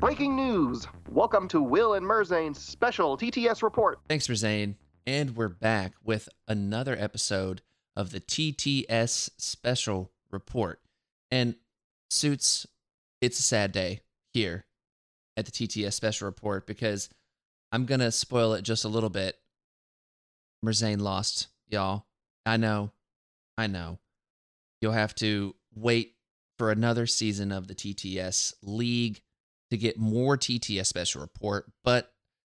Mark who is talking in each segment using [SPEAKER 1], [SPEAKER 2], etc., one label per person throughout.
[SPEAKER 1] Breaking news! Welcome to Will and Merzane's special TTS report.
[SPEAKER 2] Thanks, Merzane. And we're back with another episode of the TTS special report. And suits, it's a sad day here at the TTS special report because I'm going to spoil it just a little bit. Merzane lost, y'all. I know. I know. You'll have to wait for another season of the TTS League to get more TTS special report, but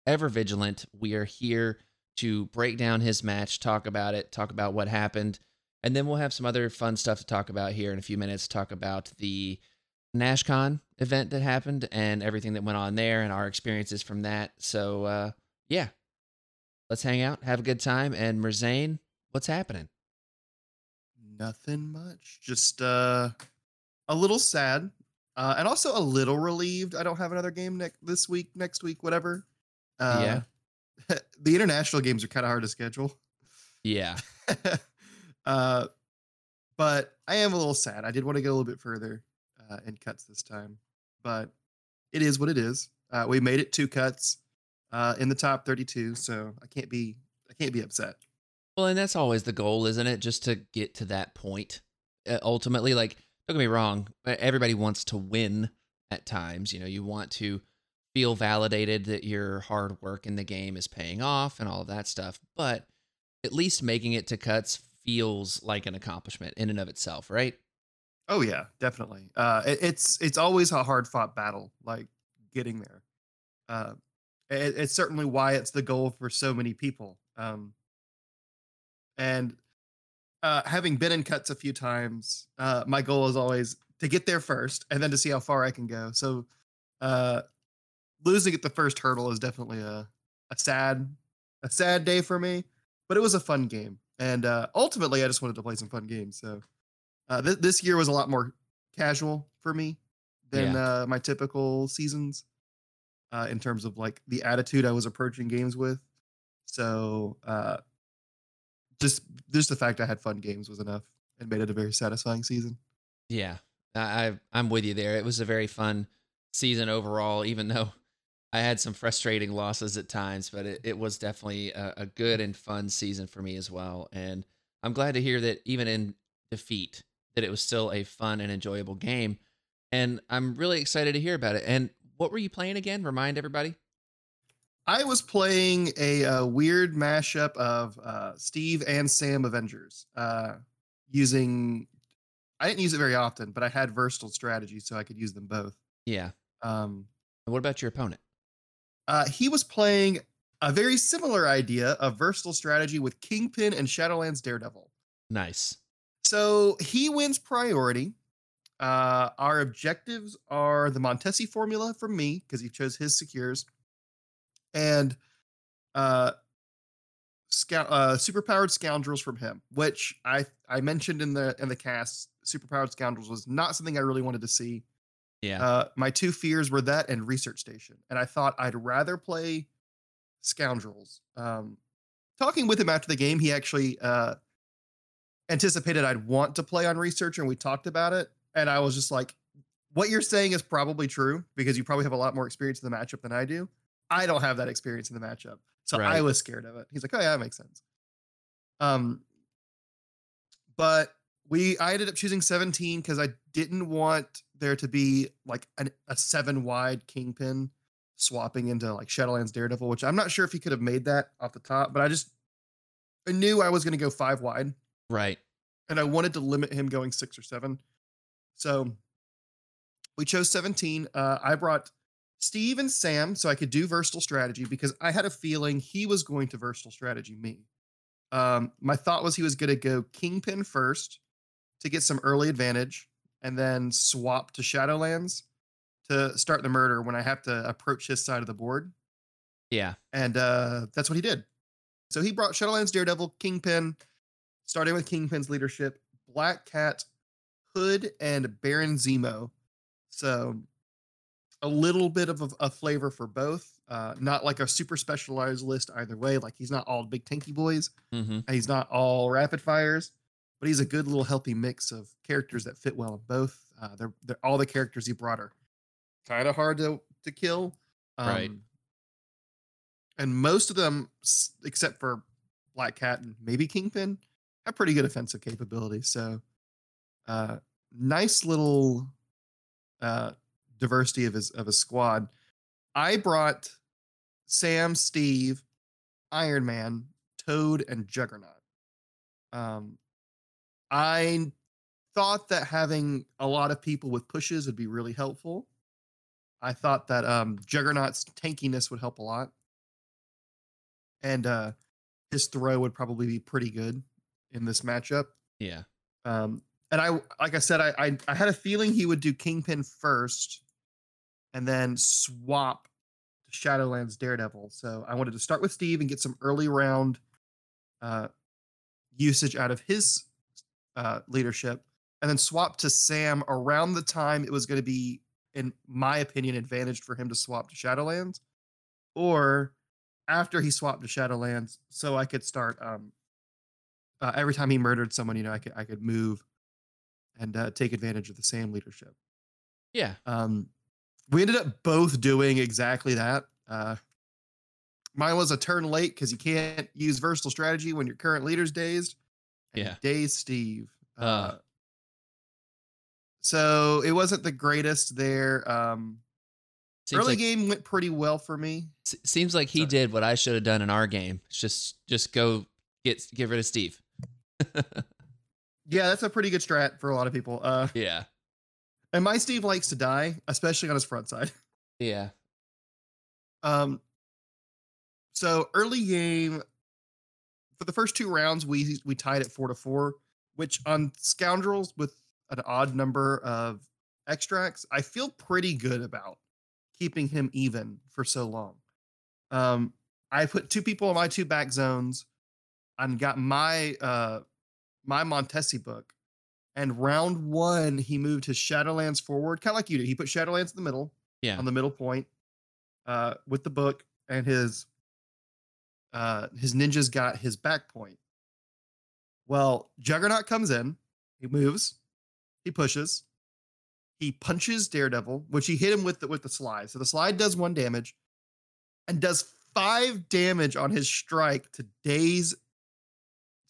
[SPEAKER 2] ever vigilant, we are here to break down his match, talk about it, talk about what happened, and then we'll have some other fun stuff to talk about here in a few minutes. Talk about the NashCon event that happened and everything that went on there and our experiences from that. So, uh, yeah, let's hang out, have a good time. And Merzane, what's happening?
[SPEAKER 3] Nothing much. Just uh, a little sad, uh, and also a little relieved. I don't have another game ne- this week, next week, whatever. Uh,
[SPEAKER 2] Yeah.
[SPEAKER 3] the international games are kind of hard to schedule.
[SPEAKER 2] Yeah.
[SPEAKER 3] uh, but I am a little sad. I did want to go a little bit further uh, in cuts this time, but it is what it is. Uh, we made it two cuts uh, in the top 32, so I can't be I can't be upset.
[SPEAKER 2] Well, and that's always the goal, isn't it? Just to get to that point. Uh, ultimately, like, don't get me wrong, everybody wants to win at times. You know, you want to feel validated that your hard work in the game is paying off and all of that stuff. But at least making it to cuts feels like an accomplishment in and of itself, right?
[SPEAKER 3] Oh yeah, definitely. Uh, it, it's it's always a hard fought battle, like getting there. Uh, it, it's certainly why it's the goal for so many people. Um, and uh, having been in cuts a few times, uh, my goal is always to get there first, and then to see how far I can go. So, uh, losing at the first hurdle is definitely a a sad a sad day for me, but it was a fun game, and uh, ultimately, I just wanted to play some fun games. So. Uh, th- this year was a lot more casual for me than uh, my typical seasons uh, in terms of like the attitude I was approaching games with. So uh, just just the fact I had fun games was enough and made it a very satisfying season.
[SPEAKER 2] Yeah, I, I'm with you there. It was a very fun season overall, even though I had some frustrating losses at times, but it, it was definitely a, a good and fun season for me as well. And I'm glad to hear that even in defeat, that it was still a fun and enjoyable game. And I'm really excited to hear about it. And what were you playing again? Remind everybody.
[SPEAKER 3] I was playing a, uh weird mashup of uh, Steve and Sam Avengers uh, using. I didn't use it very often, but I had versatile strategy, so I could use them both.
[SPEAKER 2] Yeah.
[SPEAKER 3] Um,
[SPEAKER 2] And what about your opponent?
[SPEAKER 3] uh, he was playing a very similar idea of versatile strategy with Kingpin and Shadowlands Daredevil.
[SPEAKER 2] Nice.
[SPEAKER 3] So he wins priority. Uh, our objectives are the Montesi formula from me because he chose his secures, and uh, scout, uh, superpowered scoundrels from him, which I I mentioned in the in the cast. Superpowered scoundrels was not something I really wanted to see.
[SPEAKER 2] Yeah.
[SPEAKER 3] Uh, my two fears were that and research station, and I thought I'd rather play scoundrels. Um, talking with him after the game, he actually uh, anticipated I'd want to play on researcher, and we talked about it. And I was just like, "What you're saying is probably true because you probably have a lot more experience in the matchup than I do. I don't have that experience in the matchup, so I was scared of it." He's like, "Oh yeah, that makes sense." Um, but we I ended up choosing 17 because I didn't want there to be like an, a seven wide kingpin swapping into like Shadowlands Daredevil, which I'm not sure if he could have made that off the top, but I just I knew I was going to go five wide
[SPEAKER 2] right.
[SPEAKER 3] and I wanted to limit him going six or seven. So we chose 17. Uh, I brought Steve and Sam so I could do versatile strategy because I had a feeling he was going to versatile strategy me. Um, my thought was he was going to go Kingpin first to get some early advantage and then swap to Shadowlands to start the murder when I have to approach his side of the board.
[SPEAKER 2] Yeah.
[SPEAKER 3] And uh, that's what he did. So he brought Shadowlands Daredevil, Kingpin, starting with Kingpin's leadership, Black Cat, Hood, and Baron Zemo. So a little bit of a, a flavor for both. Uh, not like a super specialized list either way. Like he's not all big tanky boys,
[SPEAKER 2] Mm-hmm.
[SPEAKER 3] he's not all rapid fires, but he's a good little healthy mix of characters that fit well in both. Uh, they're, they're all the characters he brought are kind of hard to to kill,
[SPEAKER 2] Right.
[SPEAKER 3] Um, And most of them, except for Black Cat and maybe Kingpin, have pretty good offensive capabilities. So, uh, nice little uh, diversity of his of his squad. I brought Sam, Steve, Iron Man, Toad, and Juggernaut. Um, I thought that having a lot of people with pushes would be really helpful. I thought that um, Juggernaut's tankiness would help a lot, and uh, his throw would probably be pretty good in this matchup.
[SPEAKER 2] Yeah.
[SPEAKER 3] Um, and I, like I said, I, I, I had a feeling he would do Kingpin first, and then swap to Shadowlands Daredevil. So I wanted to start with Steve and get some early round uh, usage out of his uh, leadership, and then swap to Sam around the time it was going to be, in my opinion, advantaged for him to swap to Shadowlands, or after he swapped to Shadowlands, so I could start um, uh, every time he murdered someone, you know, I could I could move and uh, take advantage of the Sam leadership.
[SPEAKER 2] Yeah.
[SPEAKER 3] Um, we ended up both doing exactly that. Uh, mine was a turn late because you can't use versatile strategy when your current leader's dazed.
[SPEAKER 2] Yeah.
[SPEAKER 3] dazed Steve. Uh,
[SPEAKER 2] Uh.
[SPEAKER 3] so it wasn't the greatest there. Um, early
[SPEAKER 2] like,
[SPEAKER 3] game went pretty well for me.
[SPEAKER 2] seems like he
[SPEAKER 3] Sorry.
[SPEAKER 2] did what I should have done in our game. It's Just just go get get rid of Steve.
[SPEAKER 3] Yeah, that's a pretty good strat for a lot of people. Uh,
[SPEAKER 2] yeah.
[SPEAKER 3] and my Steve likes to die, especially on his front side.
[SPEAKER 2] Yeah.
[SPEAKER 3] Um, so early game for the first two rounds, we we tied at four to four, which on scoundrels with an odd number of extracts, I feel pretty good about keeping him even for so long. Um, I put two people in my two back zones and got my uh my Montesi book. And round one, he moved his Shadowlands forward, kind of like you did. He put Shadowlands in the middle
[SPEAKER 2] Yeah.
[SPEAKER 3] on the middle point uh, with the book, and his uh, his ninjas got his back point. Well, Juggernaut comes in, he moves, he pushes, he punches Daredevil, which he hit him with the, with the slide. So the slide does one damage, and does five damage on his strike to daze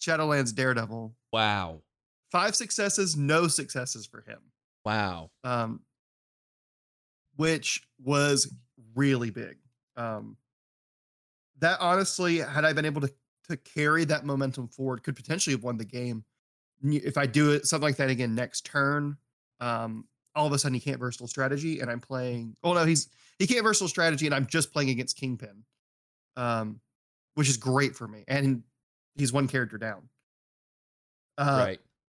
[SPEAKER 3] Shadowlands Daredevil.
[SPEAKER 2] Wow.
[SPEAKER 3] Five successes, no successes for him
[SPEAKER 2] Wow.
[SPEAKER 3] um, which was really big. Um, that honestly, had I been able to to carry that momentum forward, could potentially have won the game. If I do it something like that again next turn, um, all of a sudden he can't versatile strategy, and I'm playing. Oh no, he's he can't versatile strategy, and I'm just playing against Kingpin, um, which is great for me. And he's one character down. Uh,
[SPEAKER 2] right.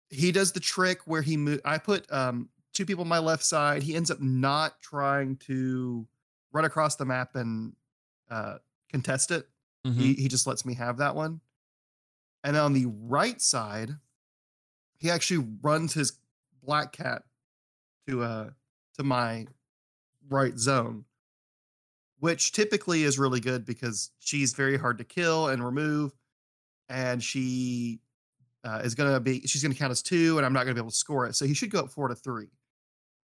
[SPEAKER 3] he does the trick where he mo- I put um two people on my left side. He ends up not trying to run across the map and uh contest it.
[SPEAKER 2] Mhm.
[SPEAKER 3] He he just lets me have that one. And on the right side, he actually runs his black cat to uh to my right zone, which typically is really good because she's very hard to kill and remove, and she uh, is going to be she's going to count as two, and I'm not going to be able to score it. So he should go up four to three.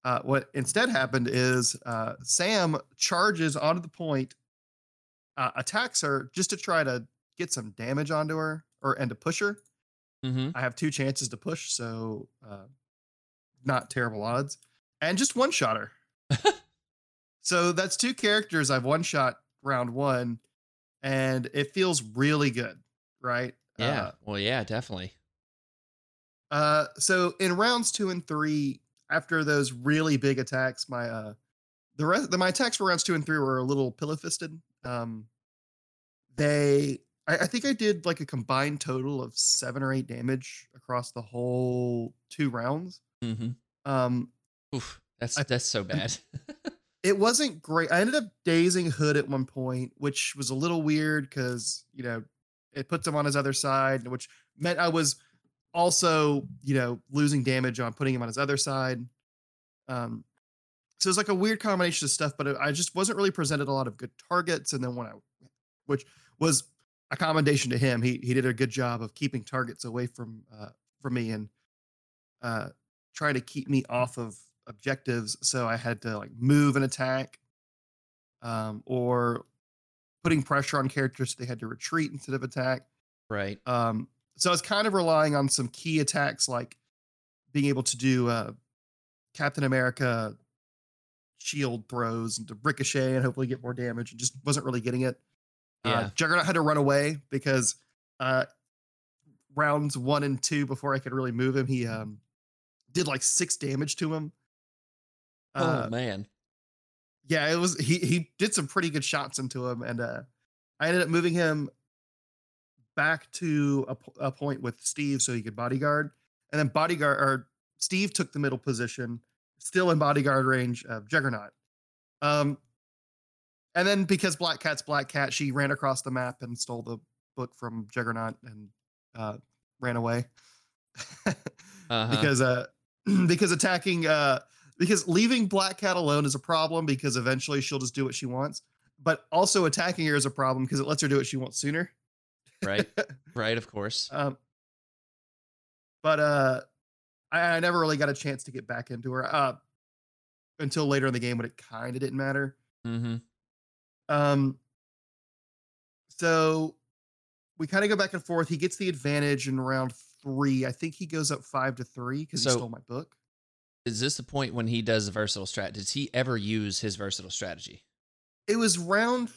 [SPEAKER 3] Uh, what instead happened is uh, Sam charges onto the point, uh, attacks her just to try to get some damage onto her or and to push her.
[SPEAKER 2] Mhm.
[SPEAKER 3] I have two chances to push, so uh, not terrible odds, and just one shot her. so that's two characters I've one shot round one, and it feels really good, right?
[SPEAKER 2] Yeah.
[SPEAKER 3] Uh,
[SPEAKER 2] well, yeah, definitely.
[SPEAKER 3] Uh, so in rounds two and three, after those really big attacks, my uh, the rest the, my attacks for rounds two and three were a little pillow fisted. Um, they, I, I think I did like a combined total of seven or eight damage across the whole two rounds.
[SPEAKER 2] hmm
[SPEAKER 3] Um,
[SPEAKER 2] Oof. That's
[SPEAKER 3] I-
[SPEAKER 2] that's so bad.
[SPEAKER 3] it wasn't great. I ended up dazing Hood at one point, which was a little weird because you know it puts him on his other side, which meant I was also you know losing damage on putting him on his other side. Um, so it's like a weird combination of stuff, but it- I just wasn't really presented a lot of good targets. And then when I, which was a commendation to him, he he did a good job of keeping targets away from uh, from me and uh, trying to keep me off of objectives. So I had to like move and attack, um, or putting pressure on characters so they had to retreat instead of attack.
[SPEAKER 2] Right.
[SPEAKER 3] Um, so I was kind of relying on some key attacks like being able to do uh, Captain America shield throws and to ricochet and hopefully get more damage and just wasn't really getting it. Uh, Juggernaut had to run away because uh, rounds one and two before I could really move him, he um, did like six damage to him. Uh,
[SPEAKER 2] oh man.
[SPEAKER 3] yeah, it was he he did some pretty good shots into him, and uh, I ended up moving him back to a, a point with Steve so he could bodyguard, and then bodyguard or Steve took the middle position, still in bodyguard range of Juggernaut. Um, and then because Black Cat's Black Cat, she ran across the map and stole the book from Juggernaut and uh, ran away.
[SPEAKER 2] Uh-huh.
[SPEAKER 3] because uh because attacking uh because leaving black cat alone is a problem because eventually she'll just do what she wants but also attacking her is a problem because it lets her do what she wants sooner
[SPEAKER 2] right. Right. Of course.
[SPEAKER 3] um but uh I, I never really got a chance to get back into her uh until later in the game when it kind of didn't matter
[SPEAKER 2] Mm-hmm.
[SPEAKER 3] um so we kind of go back and forth he gets the advantage in round three i think he goes up five to three because
[SPEAKER 2] So-
[SPEAKER 3] he stole my book
[SPEAKER 2] Is this the point when he does the versatile strat? Does he ever use his versatile strategy?
[SPEAKER 3] It was round,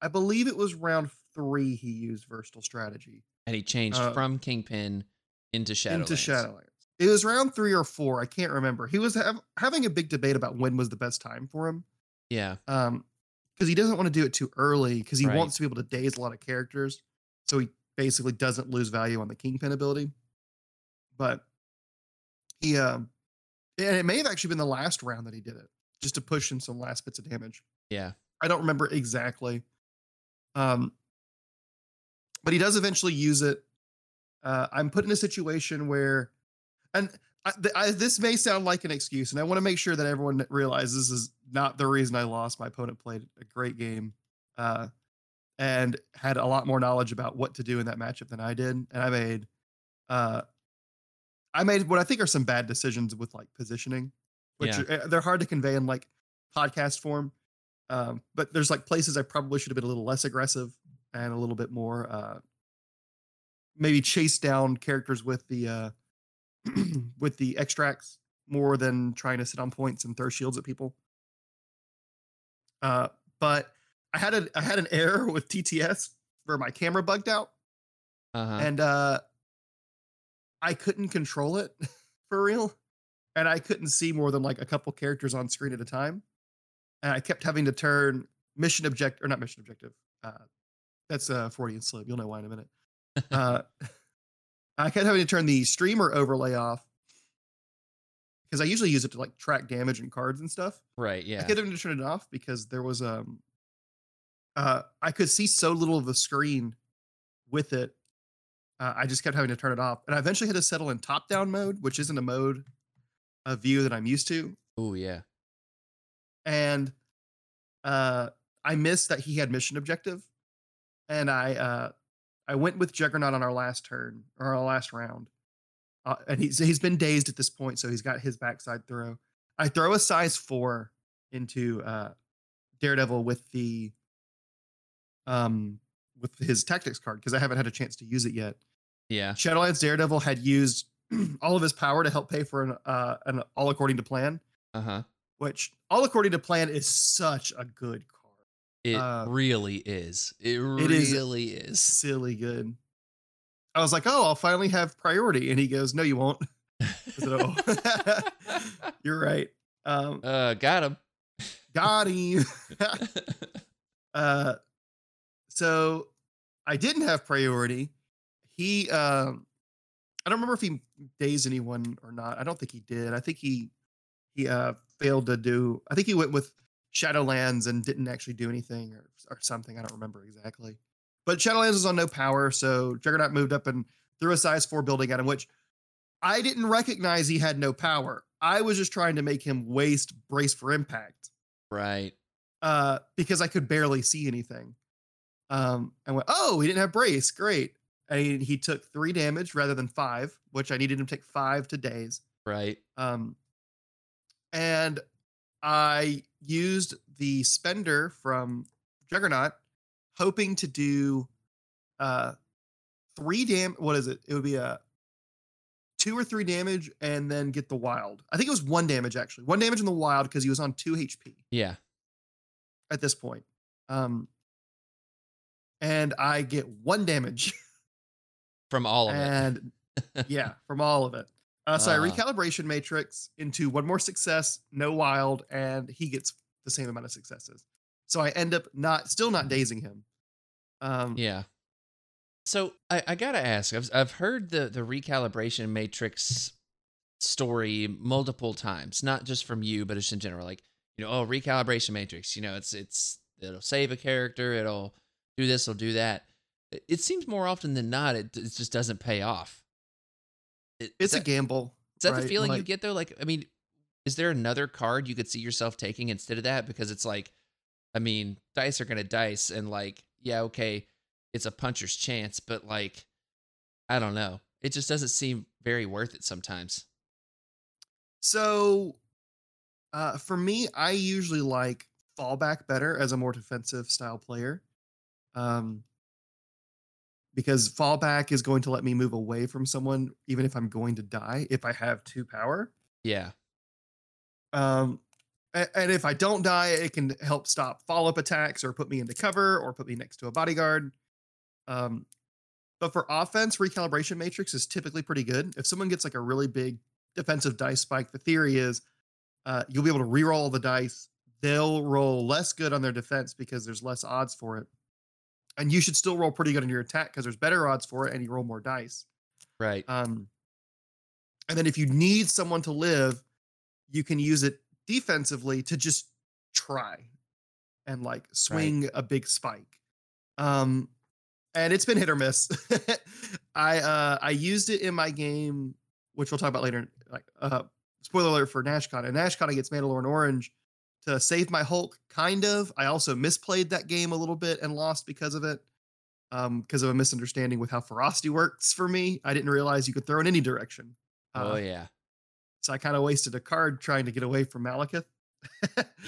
[SPEAKER 3] I believe it was round three. He used versatile strategy
[SPEAKER 2] And he changed
[SPEAKER 3] Uh,
[SPEAKER 2] from Kingpin into Shadowlands.
[SPEAKER 3] into Shadowlands. It was round three or four. I can't remember. He was hav- having a big debate about when was the best time for him.
[SPEAKER 2] Yeah.
[SPEAKER 3] Um, because he doesn't want to do it too early because he
[SPEAKER 2] Right.
[SPEAKER 3] wants to be able to daze a lot of characters, so he basically doesn't lose value on the kingpin ability. But he, um, and it may have actually been the last round that he did it just to push in some last bits of damage.
[SPEAKER 2] Yeah.
[SPEAKER 3] I don't remember exactly. Um, but he does eventually use it. Uh, I'm put in a situation where, and I, th- I, this may sound like an excuse, and I want to make sure that everyone realizes this is not the reason I lost. My opponent played a great game, uh, and had a lot more knowledge about what to do in that matchup than I did, and I made, uh, I made what I think are some bad decisions with like positioning, which
[SPEAKER 2] Yeah.
[SPEAKER 3] are, they're hard to convey in like podcast form. Um, but there's like places I probably should have been a little less aggressive and a little bit more uh maybe chase down characters with the uh with the extracts more than trying to sit on points and throw shields at people. Uh but I had a I had an error with TTS where my camera bugged out
[SPEAKER 2] Uh-huh.
[SPEAKER 3] and uh I couldn't control it for real. And I couldn't see more than like a couple characters on screen at a time. And I kept having to turn mission object or not mission objective. Uh that's uh Freudian slip. You'll know why in a minute. Uh I kept having to turn the streamer overlay off because I usually use it to like track damage and cards and stuff.
[SPEAKER 2] right. Yeah.
[SPEAKER 3] I kept having to turn it off because there was um uh I could see so little of the screen with it. Uh, I just kept having to turn it off. And I eventually had to settle in top down mode, which isn't a mode of view that I'm used to.
[SPEAKER 2] Oh yeah.
[SPEAKER 3] And uh I missed that he had mission objective. And I uh I went with Juggernaut on our last turn or our last round. Uh, and he's he's been dazed at this point, so he's got his backside throw. I throw a size four into uh Daredevil with the um with his tactics card because I haven't had a chance to use it yet.
[SPEAKER 2] Yeah.
[SPEAKER 3] Shadowlands Daredevil had used all of his power to help pay for an uh an all according to plan,
[SPEAKER 2] Uh-huh.
[SPEAKER 3] which all according to plan is such a good card.
[SPEAKER 2] It
[SPEAKER 3] Uh,
[SPEAKER 2] really is. It
[SPEAKER 3] it is-
[SPEAKER 2] really is.
[SPEAKER 3] silly good. I was like, oh, I'll finally have priority. And he goes, no, you won't. Said, oh, you're right. Um,
[SPEAKER 2] uh got him.
[SPEAKER 3] got him. uh, so I didn't have priority. He, um, I don't remember if he dazed anyone or not. I don't think he did. I think he, he, uh, failed to do, I think he went with Shadowlands and didn't actually do anything or, or something. I don't remember exactly. But Shadowlands was on no power, so Juggernaut moved up and threw a size four building at him, which I didn't recognize he had no power. I was just trying to make him waste brace for impact
[SPEAKER 2] Right.
[SPEAKER 3] uh, because I could barely see anything. Um, and went, oh, he didn't have brace. Great. And he took three damage rather than five, which I needed him to take five to daze.
[SPEAKER 2] Right.
[SPEAKER 3] Um, and I used the spender from Juggernaut, hoping to do uh three dam. What is it? It would be a two or three damage, and then get the wild. I think it was one damage actually, one damage in the wild because he was on two HP
[SPEAKER 2] Yeah.
[SPEAKER 3] at this point. Um, and I get one damage,
[SPEAKER 2] From all of it.
[SPEAKER 3] and yeah, from all of it. Uh, so I
[SPEAKER 2] Ah.
[SPEAKER 3] recalibration matrix into one more success, no wild, and he gets the same amount of successes. So I end up not still not dazing him. Um.
[SPEAKER 2] Yeah. So I, I gotta ask. I've I've heard the the recalibration matrix story multiple times, not just from you, but just in general. Like you know, oh, recalibration matrix. You know, it's it's it'll save a character. It'll do this. It'll do that. It, it seems more often than not, it, it just doesn't pay off. It-
[SPEAKER 3] it's
[SPEAKER 2] is
[SPEAKER 3] a gamble.
[SPEAKER 2] Is that the
[SPEAKER 3] right?
[SPEAKER 2] feeling you get though? Like, I mean, is there another card you could see yourself taking instead of that? Because it's like, I mean, dice are gonna dice, and like, yeah, okay, it's a puncher's chance, but like, I don't know. It just doesn't seem very worth it sometimes.
[SPEAKER 3] So, uh, for me, I usually like fallback better as a more defensive style player, um, because fallback is going to let me move away from someone even if I'm going to die if I have two power.
[SPEAKER 2] Yeah,
[SPEAKER 3] Um, and if I don't die, it can help stop follow up attacks or put me into cover or put me next to a bodyguard. Um, but for offense, recalibration matrix is typically pretty good. If someone gets like a really big defensive dice spike, the theory is uh, you'll be able to reroll the dice. They'll roll less good on their defense because there's less odds for it. And you should still roll pretty good on your attack because there's better odds for it and you roll more dice.
[SPEAKER 2] right.
[SPEAKER 3] Um, and then if you need someone to live, you can use it defensively to just try and like swing a big spike. Um, and it's been hit or miss. I uh I used it in my game, which we'll talk about later. Like uh spoiler alert for Nashcon. And Nashcon against Mandalorian Orange to save my Hulk, kind of. I also misplayed that game a little bit and lost because of it. Um, because of a misunderstanding with how ferocity works for me. I didn't realize you could throw in any direction.
[SPEAKER 2] oh
[SPEAKER 3] Uh,
[SPEAKER 2] yeah.
[SPEAKER 3] So I kind of wasted a card trying to get away from Malekith.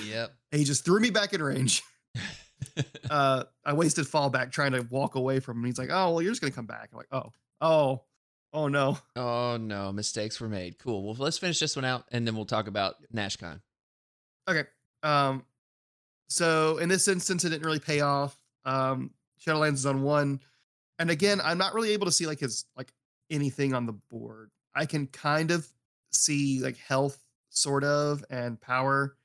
[SPEAKER 2] Yep.
[SPEAKER 3] he just threw me back in range. uh, I wasted fallback trying to walk away from him. He's like, "Oh, well, you're just gonna come back." I'm like, "Oh, oh, oh no."
[SPEAKER 2] oh no, mistakes were made. Cool. Well, let's finish this one out, and then we'll talk about NashCon.
[SPEAKER 3] Okay. Um, so in this instance, it didn't really pay off. Um, Shadowlands is on one, and again, I'm not really able to see like his like anything on the board. I can kind of see like health, sort of, and power.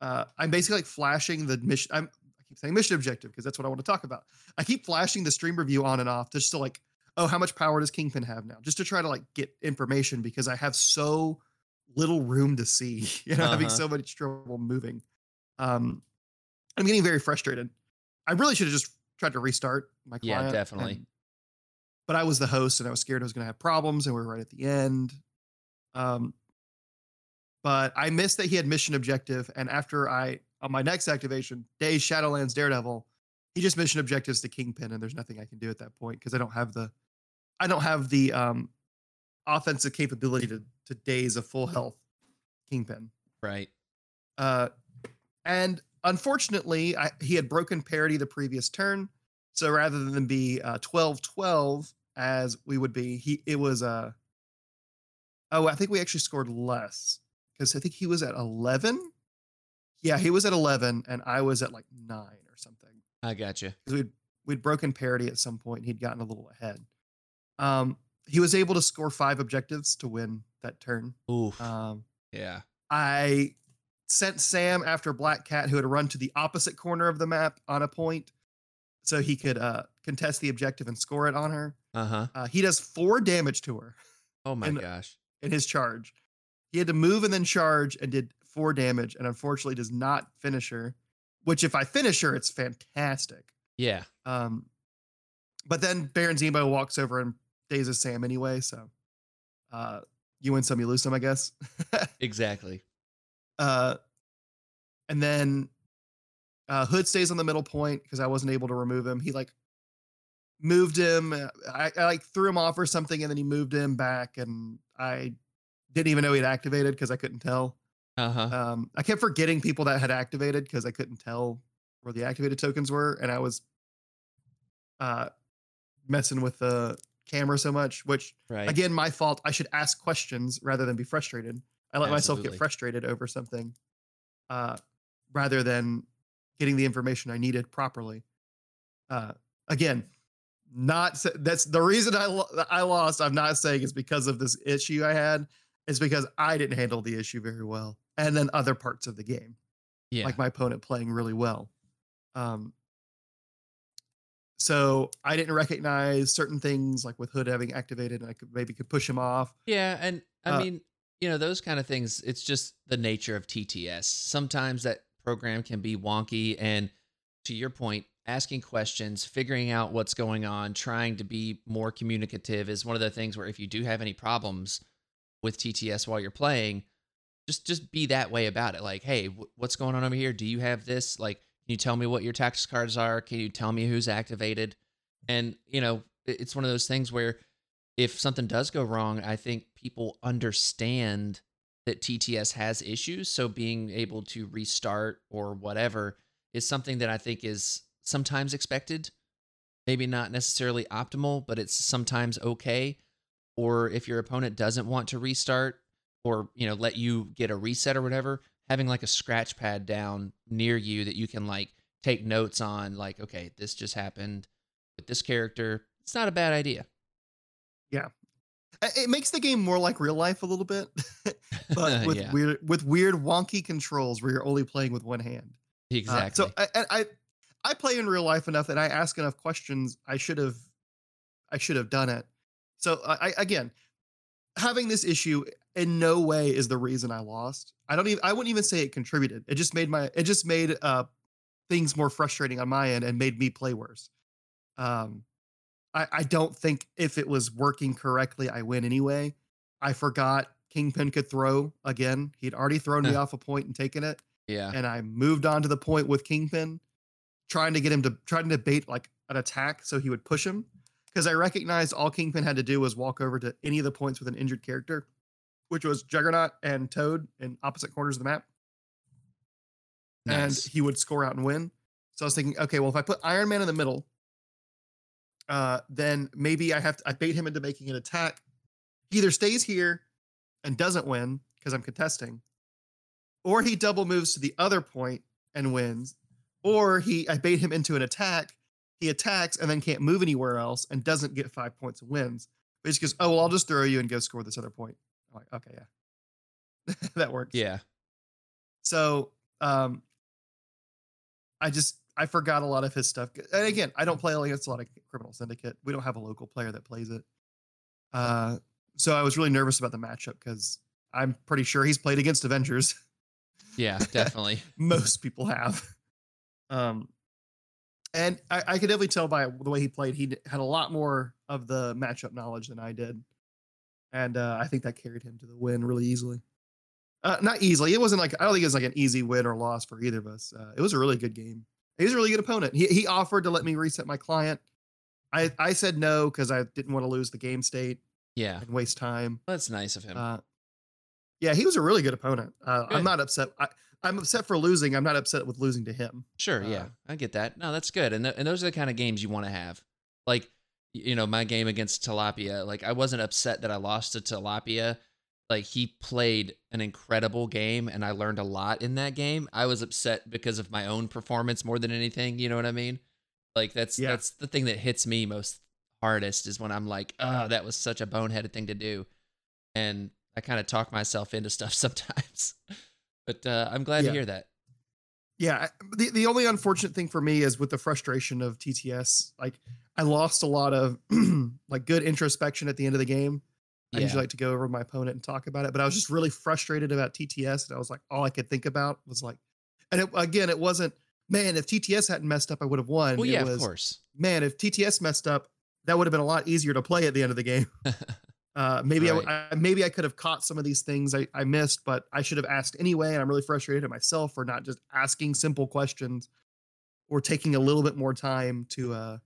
[SPEAKER 3] Uh, I'm basically like flashing the mission. I'm I keep saying mission objective because that's what I want to talk about. I keep flashing the stream review on and off just to like, oh, how much power does Kingpin have now? Just to try to like get information because I have so little room to see. You know, having
[SPEAKER 2] Uh-huh.
[SPEAKER 3] so much trouble moving. Um, I'm getting very frustrated. I really should have just tried to restart my client.
[SPEAKER 2] Yeah, definitely.
[SPEAKER 3] and- but I was the host and I was scared I was going to have problems and we were right at the end. Um, but I missed that he had mission objective. And after I, on my next activation, Day Shadowlands Daredevil, he just mission objectives to Kingpin and there's nothing I can do at that point because I don't have the, I don't have the um, offensive capability to, to daze of full health Kingpin.
[SPEAKER 2] Right.
[SPEAKER 3] Uh, and unfortunately, I, he had broken parity the previous turn. So rather than be uh, 12 12 as we would be, he it was uh, oh, I think we actually scored less because I think he was at 11. Yeah, he was at 11 and I was at like nine or something
[SPEAKER 2] I got you.
[SPEAKER 3] because we'd we'd broken parity at some point and he'd gotten a little ahead. Um, he was able to score five objectives to win that turn.
[SPEAKER 2] Oof.
[SPEAKER 3] Um,
[SPEAKER 2] yeah.
[SPEAKER 3] I sent Sam after Black Cat, who had run to the opposite corner of the map on a point, so he could uh, contest the objective and score it on her.
[SPEAKER 2] Uh huh.
[SPEAKER 3] Uh, he does four damage to her
[SPEAKER 2] Oh my
[SPEAKER 3] And-
[SPEAKER 2] gosh.
[SPEAKER 3] in his charge. He had to move and then charge and did four damage, and unfortunately does not finish her. Which, if I finish her, it's fantastic.
[SPEAKER 2] Yeah.
[SPEAKER 3] Um, but then Baron Zemo walks over and dazes Sam anyway, so uh, you win some, you lose some, I guess.
[SPEAKER 2] Exactly.
[SPEAKER 3] uh, and then uh, Hood stays on the middle point because I wasn't able to remove him. He like moved him. uh, I, I like threw him off or something, and then he moved him back, and I didn't even know he'd activated because I couldn't tell.
[SPEAKER 2] Uh huh.
[SPEAKER 3] Um, I kept forgetting people that had activated because I couldn't tell where the activated tokens were, and I was uh, messing with the camera so much. Which
[SPEAKER 2] right.
[SPEAKER 3] again, my fault. I should ask questions rather than be frustrated. I let myself get frustrated over something, uh, rather than getting the information I needed properly. Uh, again, not that's the reason I lo- I lost. I'm not saying it's because of this issue I had. It's because I didn't handle the issue very well, and then other parts of the game,
[SPEAKER 2] yeah.
[SPEAKER 3] like my opponent playing really well. Um, so I didn't recognize certain things, like with Hood having activated, and I could maybe could push him off.
[SPEAKER 2] Yeah, and I
[SPEAKER 3] Uh,
[SPEAKER 2] mean, you know, those kind of things, it's just the nature of TTS. Sometimes that program can be wonky and to your point, asking questions, figuring out what's going on, trying to be more communicative is one of the things where if you do have any problems with TTS while you're playing, just just be that way about it. Like, hey, wh- what's going on over here? Do you have this? Like, can you tell me what your tax cards are? Can you tell me who's activated? And you know, it's one of those things where if something does go wrong, I think people understand that TTS has issues. So being able to restart or whatever is something that I think is sometimes expected. Maybe not necessarily optimal, but it's sometimes okay. Or if your opponent doesn't want to restart or, you know, let you get a reset or whatever, having like a scratch pad down near you that you can like take notes on, like, okay, this just happened with this character. It's not a bad idea.
[SPEAKER 3] yeah It makes the game more like real life a little bit, but with
[SPEAKER 2] Yeah.
[SPEAKER 3] weird with weird wonky controls where you're only playing with one hand. Uh,
[SPEAKER 2] Exactly.
[SPEAKER 3] so I, I I play in real life enough that I ask enough questions. I should have I should have done it. So I again having this issue in no way is the reason I lost. I don't even I wouldn't even say it contributed. It just made my it just made uh things more frustrating on my end and made me play worse. Um I, I don't think if it was working correctly, I win anyway. I forgot Kingpin could throw again. He'd already thrown me off a point and taken it
[SPEAKER 2] yeah.
[SPEAKER 3] and I moved on to the point with Kingpin, trying to get him to trying to bait like an attack so he would push him. Because I recognized all Kingpin had to do was walk over to any of the points with an injured character, which was Juggernaut and Toad in opposite corners of the map,
[SPEAKER 2] Nice.
[SPEAKER 3] and he would score out and win. So I was thinking, okay, well, if I put Iron Man in the middle, uh, then maybe I have to I bait him into making an attack. He either stays here and doesn't win because I'm contesting, or he double moves to the other point and wins, or he I bait him into an attack. He attacks and then can't move anywhere else and doesn't get five points and wins. But he just goes, oh well, I'll just throw you and go score this other point. I'm like, okay, yeah, that works.
[SPEAKER 2] yeah.
[SPEAKER 3] So um I just I forgot a lot of his stuff. And again, I don't play against a lot of criminal syndicate. We don't have a local player that plays it. Uh so I was really nervous about the matchup because I'm pretty sure he's played against Avengers.
[SPEAKER 2] Yeah, definitely.
[SPEAKER 3] Most people have. Um and I, I could definitely tell by the way he played, he had a lot more of the matchup knowledge than I did. And uh, I think that carried him to the win really easily. Uh, not easily. It wasn't like I don't think it was like an easy win or loss for either of us. Uh, it was a really good game. He was a really good opponent. He he offered to let me reset my client. I I said no because I didn't want to lose the game state
[SPEAKER 2] Yeah.
[SPEAKER 3] and waste time.
[SPEAKER 2] That's nice of him.
[SPEAKER 3] Uh, yeah, he was a really good opponent. Uh,
[SPEAKER 2] Good.
[SPEAKER 3] I'm not upset. I, I'm upset for losing. I'm not upset with losing to him.
[SPEAKER 2] Sure, yeah,
[SPEAKER 3] Uh,
[SPEAKER 2] I get that. No, that's good, and th- and those are the kind of games you want to have. Like, you know, my game against Tilapia, like I wasn't upset that I lost to Tilapia. Like he played an incredible game, and I learned a lot in that game. I was upset because of my own performance more than anything. You know what I mean? Like that's
[SPEAKER 3] Yeah.
[SPEAKER 2] that's the thing that hits me most hardest is when I'm like, oh, that was such a boneheaded thing to do, and I kind of talk myself into stuff sometimes. But uh, I'm glad
[SPEAKER 3] Yeah.
[SPEAKER 2] to hear that.
[SPEAKER 3] Yeah, the the only unfortunate thing for me is with the frustration of TTS. Like I lost a lot of like good introspection at the end of the game. I
[SPEAKER 2] Yeah.
[SPEAKER 3] usually like to go over with my opponent and talk about it, but I was just really frustrated about TTS, and I was like, all I could think about was like, and it, again, it wasn't man. If TTS hadn't messed up, I would have won.
[SPEAKER 2] Well,
[SPEAKER 3] It
[SPEAKER 2] yeah,
[SPEAKER 3] was,
[SPEAKER 2] of course.
[SPEAKER 3] man, if TTS messed up, that would have been a lot easier to play at the end of the game. Uh, maybe
[SPEAKER 2] Right.
[SPEAKER 3] I, I maybe I could have caught some of these things I, I missed, but I should have asked anyway. And I'm really frustrated at myself for not just asking simple questions or taking a little bit more time to uh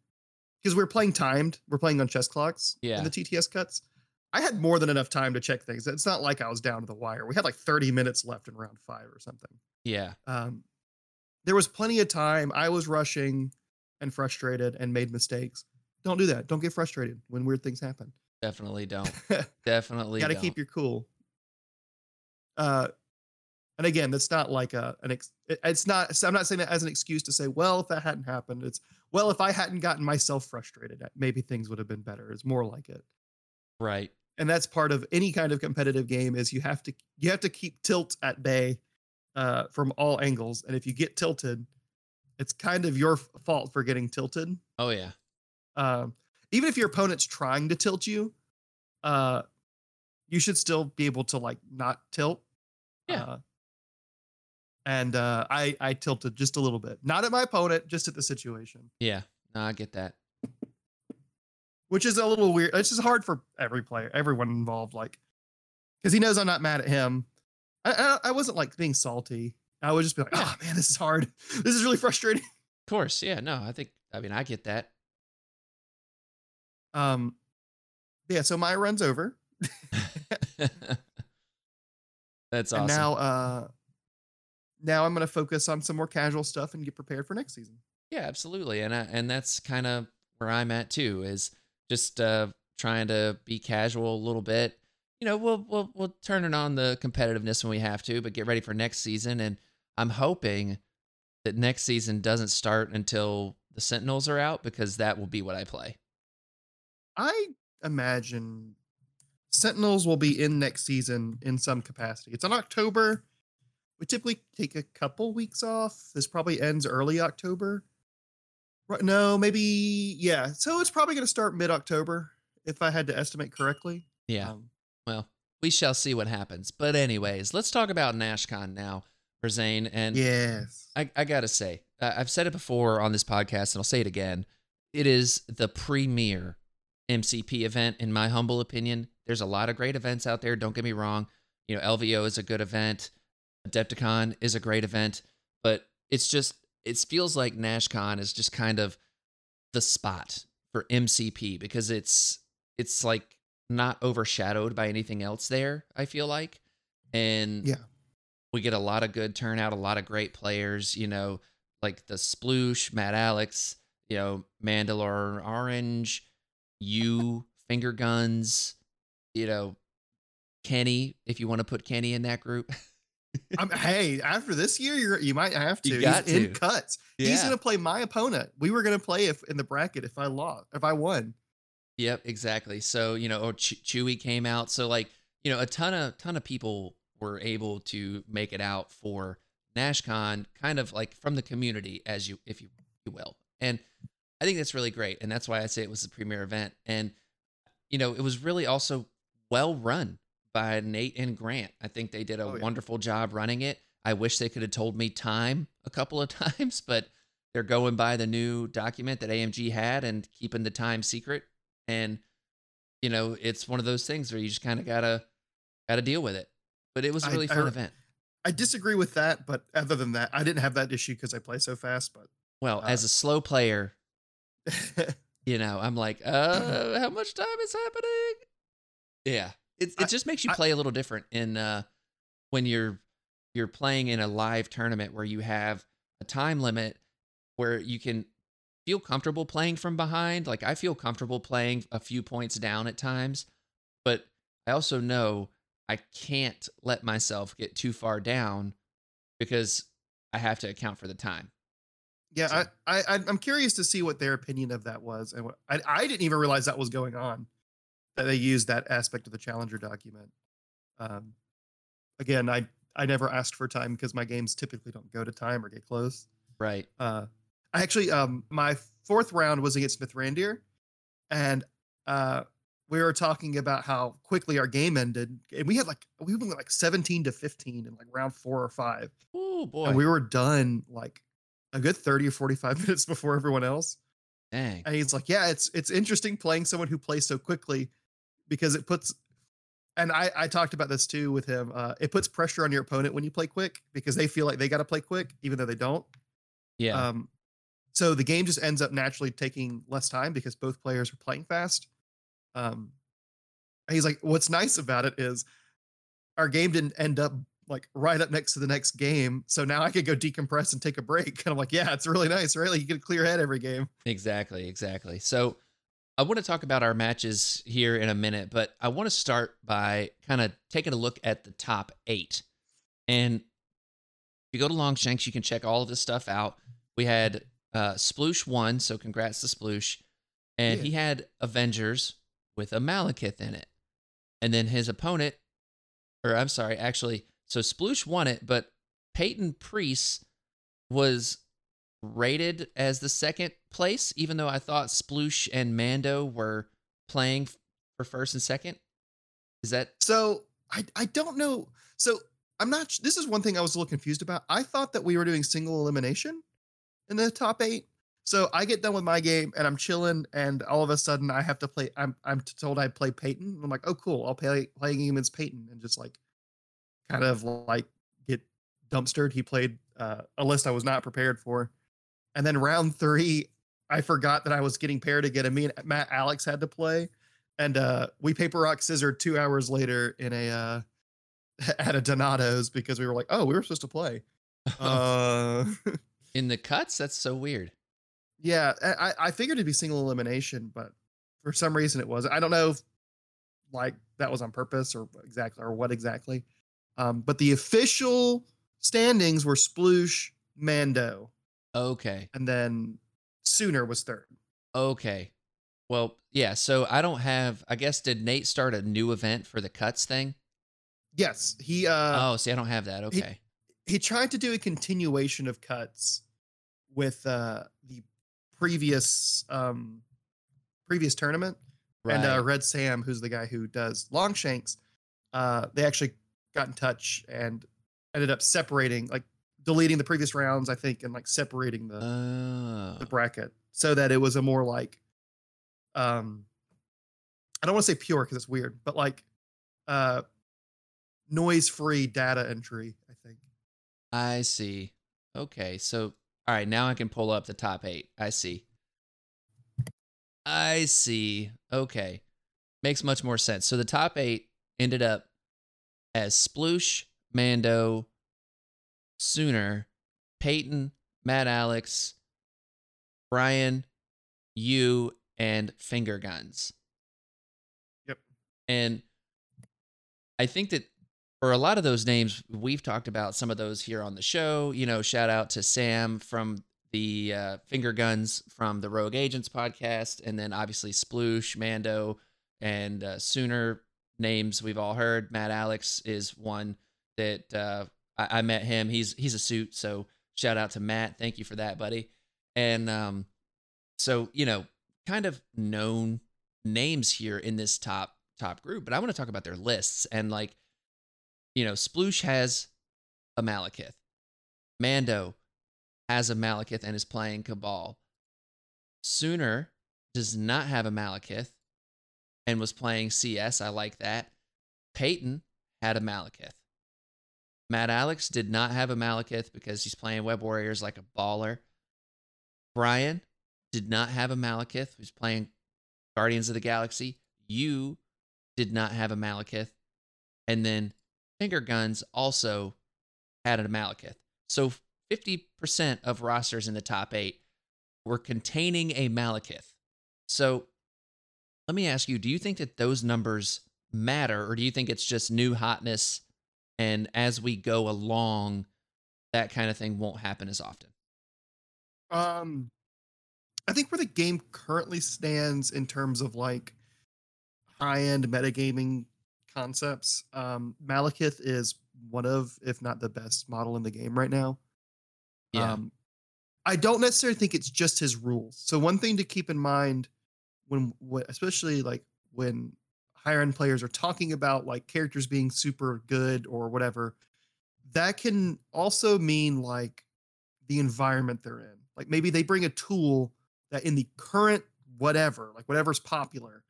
[SPEAKER 3] because we're playing timed, we're playing on chess clocks
[SPEAKER 2] Yeah.
[SPEAKER 3] in the TTS cuts. I had more than enough time to check things. It's not like I was down to the wire. We had like 30 minutes left in round five or something.
[SPEAKER 2] Yeah.
[SPEAKER 3] Um, there was plenty of time. I was rushing and frustrated and made mistakes. Don't do that. Don't get frustrated when weird things happen.
[SPEAKER 2] Definitely don't. Definitely
[SPEAKER 3] got to
[SPEAKER 2] don't.
[SPEAKER 3] keep your cool. Uh, and again, that's not like a an ex- it's not. I'm not saying that as an excuse to say, well, if that hadn't happened, it's well, if I hadn't gotten myself frustrated, maybe things would have been better. It's more like it.
[SPEAKER 2] right.
[SPEAKER 3] and that's part of any kind of competitive game is you have to you have to keep tilt at bay uh, from all angles and if you get tilted it's kind of your fault for getting tilted
[SPEAKER 2] Oh yeah.
[SPEAKER 3] um, even if your opponent's trying to tilt you uh, you should still be able to like not tilt
[SPEAKER 2] Yeah.
[SPEAKER 3] uh, and uh, I I tilted just a little bit, not at my opponent, just at the situation,
[SPEAKER 2] Yeah. No, I get that.
[SPEAKER 3] which is a little weird. It's just hard for every player, everyone involved, like because he knows I'm not mad at him. I, I I wasn't like being salty. I would just be like, oh man, this is hard. This is really frustrating.
[SPEAKER 2] Of course. Yeah. No, I think. I mean, I get that.
[SPEAKER 3] Um, yeah. So my run's over,
[SPEAKER 2] That's awesome.
[SPEAKER 3] and now uh, now I'm gonna focus on some more casual stuff and get prepared for next season.
[SPEAKER 2] Yeah, absolutely. And I, and that's kind of where I'm at too is just uh trying to be casual a little bit. You know, we'll we'll we'll turn it on the competitiveness when we have to, but get ready for next season and I'm hoping that next season doesn't start until the Sentinels are out because that will be what I play.
[SPEAKER 3] I imagine Sentinels will be in next season in some capacity. It's in October. We typically take a couple weeks off. This probably ends early October. Right? No, maybe yeah. So it's probably going to start mid October if I had to estimate correctly.
[SPEAKER 2] Yeah.
[SPEAKER 3] Um,
[SPEAKER 2] Well, we shall see what happens. But anyways, let's talk about NashCon now, for Zane. And
[SPEAKER 3] yes.
[SPEAKER 2] I, I gotta say, I've said it before on this podcast, and I'll say it again. It is the premier MCP event, in my humble opinion. There's a lot of great events out there. Don't get me wrong. You know, LVO is a good event. Adepticon is a great event, but it's just it feels like NashCon is just kind of the spot for MCP because it's it's like not overshadowed by anything else there. I feel like, and
[SPEAKER 3] Yeah.
[SPEAKER 2] we get a lot of good turnout, a lot of great players, you know, like the Sploosh, Matt Alex, you know, Mandalore Orange, you, Finger Guns, you know, Kenny, if you want to put Kenny in that group.
[SPEAKER 3] I'm, hey, after this year, you're, you might have to.
[SPEAKER 2] You
[SPEAKER 3] He's
[SPEAKER 2] got
[SPEAKER 3] in
[SPEAKER 2] to.
[SPEAKER 3] cuts. He's going to play my opponent. We were going to play if in the bracket if I lost, if I won.
[SPEAKER 2] Yep, exactly. So you know, or Ch- Chewy came out. So like you know, a ton of ton of people were able to make it out for NashCon, kind of like from the community, as you if you, you will. And I think that's really great, and that's why I say it was the premier event. And you know, it was really also well run by Nate and Grant. I think they did a
[SPEAKER 3] Oh, yeah.
[SPEAKER 2] wonderful job running it. I wish they could have told me time a couple of times, but they're going by the new document that AMG had and keeping the time secret. And you know, it's one of those things where you just kind of gotta gotta deal with it. But it was a really
[SPEAKER 3] I
[SPEAKER 2] fun
[SPEAKER 3] re-
[SPEAKER 2] event.
[SPEAKER 3] I disagree with that, but other than that, I didn't have that issue because I play so fast.
[SPEAKER 2] But well,
[SPEAKER 3] uh,
[SPEAKER 2] as a slow player, you know, I'm like, uh, how much time is happening? Yeah, it it
[SPEAKER 3] I-
[SPEAKER 2] just makes you
[SPEAKER 3] I-
[SPEAKER 2] play a little different in uh when you're you're playing in a live tournament where you have a time limit where you can feel comfortable playing from behind. Like I feel comfortable playing a few points down at times, but I also know I can't let myself get too far down because I have to account for the time.
[SPEAKER 3] Yeah,
[SPEAKER 2] So-
[SPEAKER 3] I, I I'm curious to see what their opinion of that was, and what, I I didn't even realize that was going on. That they used that aspect of the challenger document. Um, again, I I never asked for time because my games typically don't go to time or get close.
[SPEAKER 2] Right.
[SPEAKER 3] Uh, I actually, um, my fourth round was against Smith Randier, and uh, we were talking about how quickly our game ended, and we had like we went like seventeen to fifteen in like round four or five,
[SPEAKER 2] Oh boy.
[SPEAKER 3] and we were done like a good thirty or forty five minutes before everyone else.
[SPEAKER 2] Dang.
[SPEAKER 3] And he's like, "Yeah, it's it's interesting playing someone who plays so quickly." because it puts and I, I talked about this too with him. Uh, it puts pressure on your opponent when you play quick because they feel like they got to play quick, even though they don't.
[SPEAKER 2] Yeah.
[SPEAKER 3] Um, so the game just ends up naturally taking less time because both players are playing fast. Um, he's like, what's nice about it is our game didn't end up like right up next to the next game. So now I could go decompress and take a break. And I'm like, yeah, it's really nice, right? Like you get a clear head every game.
[SPEAKER 2] Exactly, exactly. So I want to talk about our matches here in a minute, but I want to start by kind of taking a look at the top eight. And if you go to Longshanks, you can check all of this stuff out. We had uh, Sploosh won, so congrats to Sploosh. And
[SPEAKER 3] Yeah.
[SPEAKER 2] he had Avengers with a Malekith in it. And then his opponent, or I'm sorry, actually, so Sploosh won it, but Peyton Priest was rated as the second place, even though I thought Sploosh and Mando were playing for first and second. Is that
[SPEAKER 3] So I I don't know. So I'm not. This is one thing I was a little confused about. I thought that we were doing single elimination in the top eight. So I get done with my game and I'm chilling, and all of a sudden I have to play. I'm I'm told I play Peyton. I'm like, oh cool, I'll play play him as Peyton, and just like kind of like get dumpstered. He played uh, a list I was not prepared for, and then round three, I forgot that I was getting paired again, and me and Matt Alex had to play, and uh, we paper rock scissor two hours later in a uh, at a Donato's because we were like, oh, we were supposed to play. Uh,
[SPEAKER 2] in the cuts? That's so weird.
[SPEAKER 3] yeah, I, I- I figured it'd be single elimination, but for some reason it wasn't. I don't know if like that was on purpose or exactly or what exactly. Um, but the official standings were Sploosh, Mando,
[SPEAKER 2] Okay.
[SPEAKER 3] and then Sooner was third.
[SPEAKER 2] Okay. Well, yeah. So I don't have. I guess did Nate start a new event for the cuts thing?
[SPEAKER 3] Yes, he uh
[SPEAKER 2] oh, see, I don't have that. Okay.
[SPEAKER 3] he tried to do a continuation of cuts with uh the previous um previous tournament
[SPEAKER 2] right.
[SPEAKER 3] and uh red sam who's the guy who does longshanks uh they actually got in touch and ended up separating like deleting the previous rounds i think and like separating the
[SPEAKER 2] oh.
[SPEAKER 3] the bracket so that it was a more like um i don't want to say pure because it's weird but like uh noise free data entry i think
[SPEAKER 2] I see. Okay. So, all right. Now I can pull up the top eight. I see. I see. Okay. Makes much more sense. So the top eight ended up as Sploosh, Mando, Sooner, Peyton, Matt Alex, Brian, you, and Finger Guns.
[SPEAKER 3] Yep.
[SPEAKER 2] And I think that for a lot of those names, we've talked about some of those here on the show. You know, shout out to Sam from the uh, Finger Guns from the Rogue Agents podcast, and then obviously Sploosh, Mando, and uh, Sooner names we've all heard. Matt Alex is one that uh, I, I met him. He's he's a suit, so shout out to Matt. Thank you for that, buddy. And um, so you know, kind of known names here in this top top group, but I want to talk about their lists and like, you know, Sploosh has a Malekith, Mando has a Malekith and is playing Cabal. Sooner does not have a Malekith and was playing CS. I like that. Peyton had a Malekith. Matt Alex did not have a Malekith because he's playing Web Warriors like a baller. Brian did not have a Malekith. He's playing Guardians of the Galaxy. You did not have a Malekith. And then Finger Guns also had a Malekith. So 50% of rosters in the top eight were containing a Malekith. So let me ask you do you think that those numbers matter, or do you think it's just new hotness? And as we go along, that kind of thing won't happen as often.
[SPEAKER 3] Um, I think where the game currently stands in terms of like high end metagaming concepts, um, Malekith is one of, if not the best model in the game right now.
[SPEAKER 2] Yeah.
[SPEAKER 3] Um, I don't necessarily think it's just his rules. So one thing to keep in mind when, especially like when higher end players are talking about like characters being super good or whatever, that can also mean like the environment they're in. Like maybe they bring a tool that in the current whatever, like whatever's popular,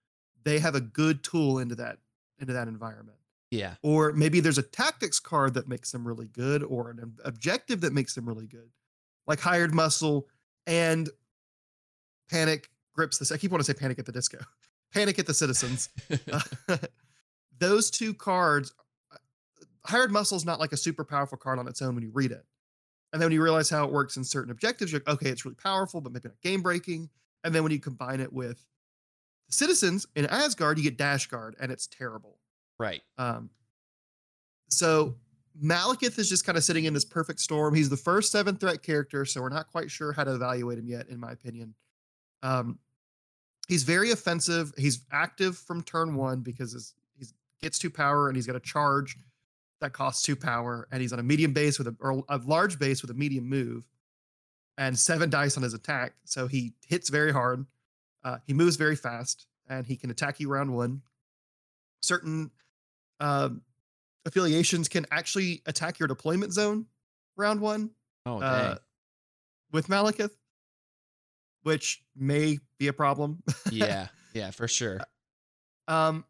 [SPEAKER 3] they have a good tool into that into that environment.
[SPEAKER 2] Yeah.
[SPEAKER 3] Or maybe there's a tactics card that makes them really good, or an objective that makes them really good, like hired muscle and panic grips this. I keep wanting to say panic at the disco, panic at the citizens. Uh, those two cards, uh, hired muscle is not like a super powerful card on its own when you read it. And then when you realize how it works in certain objectives, you're like, okay, it's really powerful, but maybe not game breaking. And then when you combine it with the citizens in Asgard, you get Dash Guard, and it's terrible.
[SPEAKER 2] right.
[SPEAKER 3] Um, so Malekith is just kind of sitting in this perfect storm. He's the first seven threat character, so we're not quite sure how to evaluate him yet, in my opinion. Um, he's very offensive. He's active from turn one because his, he's gets two power and he's got a charge that costs two power, and he's on a medium base with a or a large base with a medium move, and seven dice on his attack. So he hits very hard. Uh, he moves very fast, and he can attack you round one. Certain um, affiliations can actually attack your deployment zone round one.
[SPEAKER 2] dang.
[SPEAKER 3] uh, with Malekith, which may be a problem.
[SPEAKER 2] yeah. Yeah, for sure.
[SPEAKER 3] Um,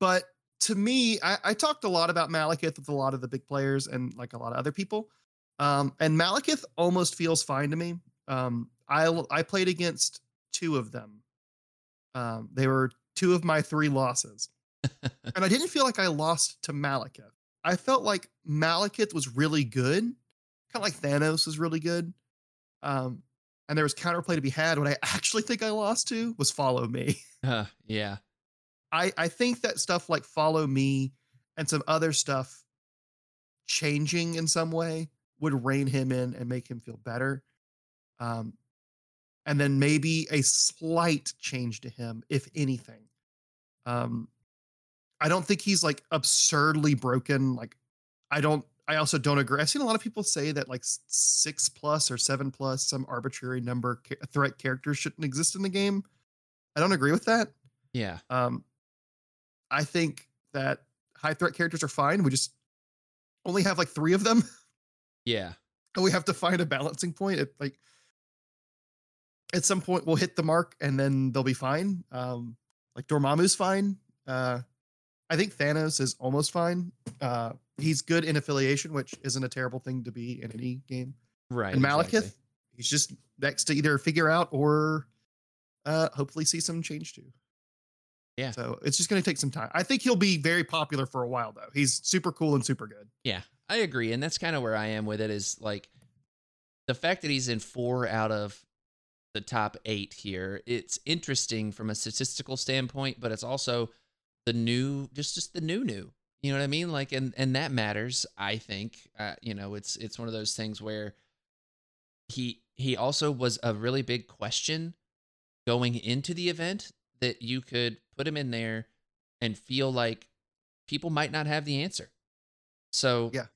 [SPEAKER 3] but to me, I, I talked a lot about Malekith with a lot of the big players and like a lot of other people. Um, and Malekith almost feels fine to me. Um, I I played against two of them. Um, they were two of my three losses, and I didn't feel like I lost to Malekith. I felt like Malekith was really good, kind of like Thanos was really good. Um, and there was counterplay to be had. What I actually think I lost to was Follow Me.
[SPEAKER 2] Uh, yeah.
[SPEAKER 3] I I think that stuff like follow me and some other stuff changing in some way would rein him in and make him feel better. Um and then maybe a slight change to him if anything. Um I don't think he's like absurdly broken like I don't I also don't agree. I've seen a lot of people say that like 6 plus or 7 plus some arbitrary number ca- threat characters shouldn't exist in the game. I don't agree with that.
[SPEAKER 2] Yeah.
[SPEAKER 3] Um, I think that high threat characters are fine. We just only have like three of them,
[SPEAKER 2] Yeah.
[SPEAKER 3] and we have to find a balancing point. At like at some point, we'll hit the mark, and then they'll be fine. Um, like Dormammu's fine. Uh, I think Thanos is almost fine. Uh, he's good in affiliation, which isn't a terrible thing to be in any game.
[SPEAKER 2] Right.
[SPEAKER 3] and Malekith,
[SPEAKER 2] exactly.
[SPEAKER 3] he's just next to either figure out or uh, hopefully see some change to.
[SPEAKER 2] Yeah.
[SPEAKER 3] So it's just going to take some time. I think he'll be very popular for a while, though. He's super cool and super good.
[SPEAKER 2] Yeah, I agree, and that's kind of where I am with it. Is like the fact that he's in four out of the top eight here. It's interesting from a statistical standpoint, but it's also the new, just just the new new. You know what I mean? Like, and and that matters. I think. Uh, you know, it's it's one of those things where he he also was a really big question going into the event that you could put him in there and feel like people might not have the answer. So
[SPEAKER 3] Yeah.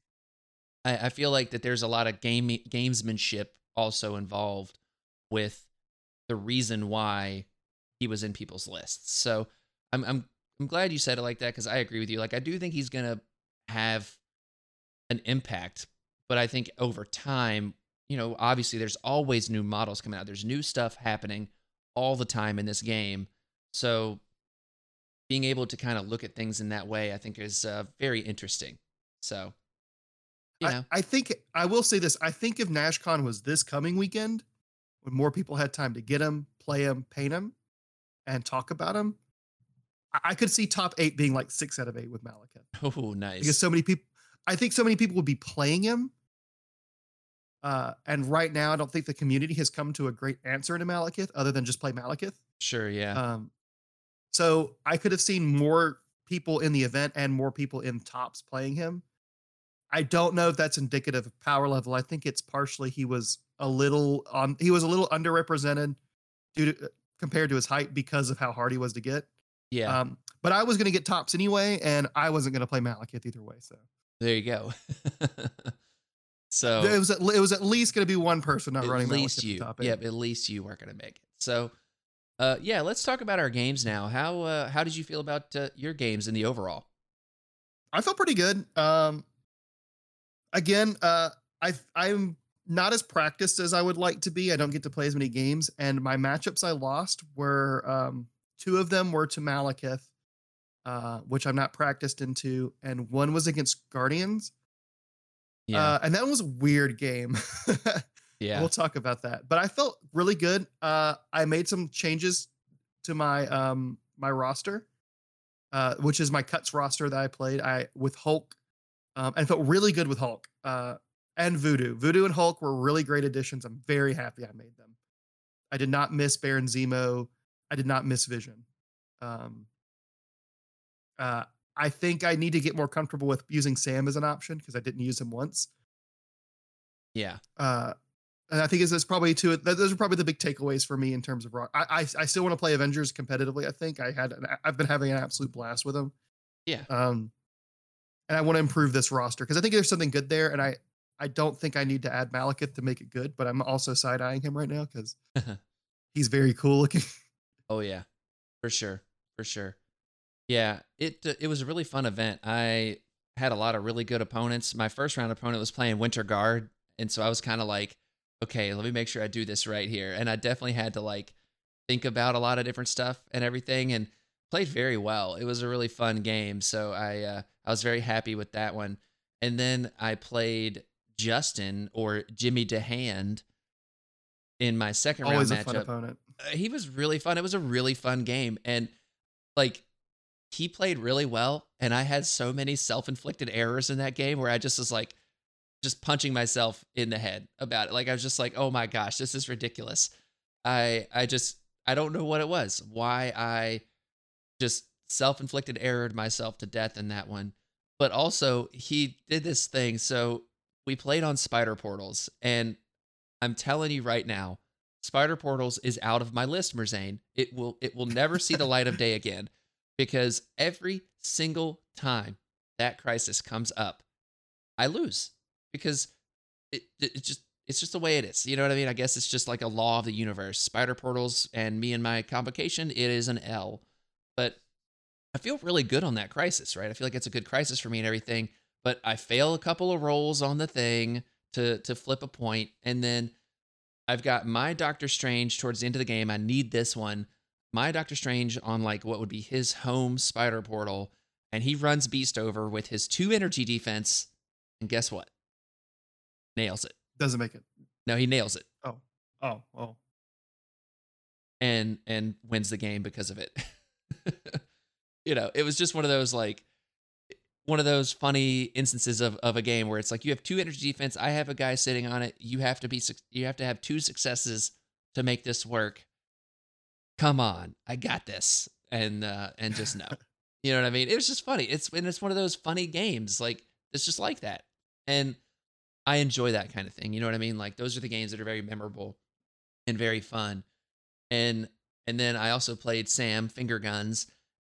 [SPEAKER 2] I, I feel like that there's a lot of game gamesmanship also involved with the reason why he was in people's lists. So I'm I'm I'm glad you said it like that because I agree with you. Like I do think he's gonna have an impact, but I think over time, you know, obviously there's always new models coming out. There's new stuff happening all the time in this game. So being able to kind of look at things in that way, I think is uh, very interesting. So, you know,
[SPEAKER 3] I, I think I will say this. I think if NashCon was this coming weekend, when more people had time to get him, play him, paint him, and talk about him, I, could see top eight being like six out of eight with Malekith.
[SPEAKER 2] oh, nice.
[SPEAKER 3] because so many people i think so many people would be playing him uh and right now i don't think the community has come to a great answer to malekith other than just play malekith
[SPEAKER 2] sure, yeah.
[SPEAKER 3] um so i could have seen more people in the event and more people in tops playing him i don't know if that's indicative of power level i think it's partially he was a little on he was a little underrepresented due to compared to his height because of how hard he was to get
[SPEAKER 2] yeah.
[SPEAKER 3] um but i was going to get tops anyway and i wasn't going to play malekith either way so
[SPEAKER 2] there you go. so
[SPEAKER 3] it was at, it was at least going to be one person not
[SPEAKER 2] at
[SPEAKER 3] running
[SPEAKER 2] least
[SPEAKER 3] Malekith at the
[SPEAKER 2] you.
[SPEAKER 3] top.
[SPEAKER 2] Yep, at least you weren't going to make it. So, uh, yeah, let's talk about our games now. How uh, how did you feel about uh, your games in the overall?
[SPEAKER 3] I felt pretty good. Um, again, uh, I I'm not as practiced as I would like to be. I don't get to play as many games, and my matchups I lost were um, two of them were to Malekith, uh, which I'm not practiced into, and one was against Guardians.
[SPEAKER 2] Yeah.
[SPEAKER 3] Uh, and that was a weird game.
[SPEAKER 2] yeah.
[SPEAKER 3] We'll talk about that. But I felt really good. Uh, I made some changes to my um my roster, uh, which is my cuts roster that I played. I with Hulk, um, and felt really good with Hulk. Uh, and Voodoo. Voodoo and Hulk were really great additions. I'm very happy I made them. I did not miss Baron Zemo. I did not miss Vision. Um, uh, I think I need to get more comfortable with using Sam as an option because I didn't use him once.
[SPEAKER 2] yeah.
[SPEAKER 3] Uh, and I think is that's probably two. Those are probably the big takeaways for me in terms of rock. I I, I still want to play Avengers competitively. I think I had an, I've been having an absolute blast with them.
[SPEAKER 2] Yeah.
[SPEAKER 3] Um, and I want to improve this roster because I think there's something good there, and I I don't think I need to add Malekith to make it good, but I'm also side eyeing him right now because he's very cool looking.
[SPEAKER 2] Oh yeah, for sure, for sure. Yeah, it uh, it was a really fun event. I had a lot of really good opponents. My first round opponent was playing Winter Guard, and so I was kind of like, okay, let me make sure I do this right here. And I definitely had to like think about a lot of different stuff and everything, and played very well. It was a really fun game, so I uh, I was very happy with that one. And then I played Justin or Jimmy DeHand in my second
[SPEAKER 3] Always a
[SPEAKER 2] round
[SPEAKER 3] fun
[SPEAKER 2] matchup
[SPEAKER 3] opponent.
[SPEAKER 2] He was really fun. It was a really fun game. And like he played really well. And I had so many self inflicted errors in that game where I just was like, just punching myself in the head about it. Like I was just like, oh my gosh, this is ridiculous. I I just I don't know what it was. Why I just self-inflicted errored myself to death in that one. But also he did this thing. So we played on spider portals and I'm telling you right now, Spider Portals is out of my list, Merzane. It will it will never see the light of day again because every single time that crisis comes up, I lose because it it just it's just the way it is. You know what I mean? I guess it's just like a law of the universe. Spider Portals and me and my complication, it is an L. But I feel really good on that crisis, right? I feel like it's a good crisis for me and everything. But I fail a couple of rolls on the thing to to flip a point, and then I've got my Doctor Strange towards the end of the game. I need this one. My Doctor Strange on like what would be his home spider portal, and he runs Beast over with his two energy defense, and guess what? Nails it.
[SPEAKER 3] Doesn't make it.
[SPEAKER 2] No, he nails it
[SPEAKER 3] Oh, oh, oh.
[SPEAKER 2] and and wins the game because of it. you know, it was just one of those like one of those funny instances of, of a game where it's like you have two energy defense. I have a guy sitting on it. You have to be suc- you have to have two successes to make this work. Come on, I got this, and uh, and just no, you know what I mean. It was just funny. It's and it's one of those funny games. Like it's just like that, and I enjoy that kind of thing. You know what I mean? Like those are the games that are very memorable and very fun. And and then I also played Sam Finger Guns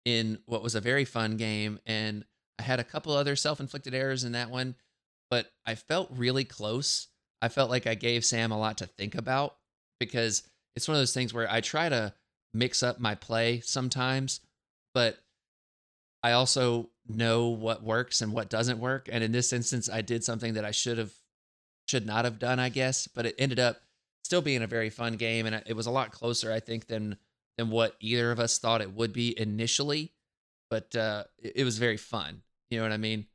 [SPEAKER 2] in what was a very fun game and I had a couple other self-inflicted errors in that one, but I felt really close. I felt like I gave Sam a lot to think about because it's one of those things where I try to mix up my play sometimes, but I also know what works and what doesn't work. And in this instance, I did something that I should have should not have done, I guess, but it ended up still being a very fun game and it was a lot closer I think than than what either of us thought it would be initially, but uh it, it was very fun. You know what I mean?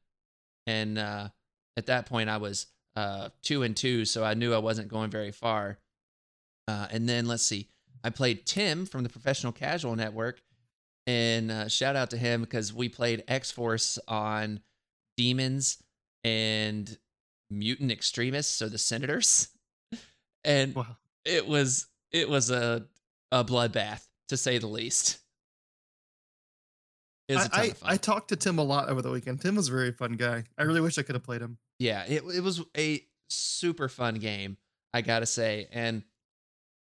[SPEAKER 2] And uh at that point I was uh 2 and 2, so I knew I wasn't going very far. Uh and then let's see. I played Tim from the Professional Casual Network and uh, shout out to him because we played X Force on demons and mutant extremists, so the senators, and
[SPEAKER 3] Wow.
[SPEAKER 2] it was it was a a bloodbath to say the least. It was a ton
[SPEAKER 3] I. I, I talked to Tim a lot over the weekend. Tim was a very fun guy. I really wish I could have played him.
[SPEAKER 2] yeah, it it was a super fun game, I gotta say, and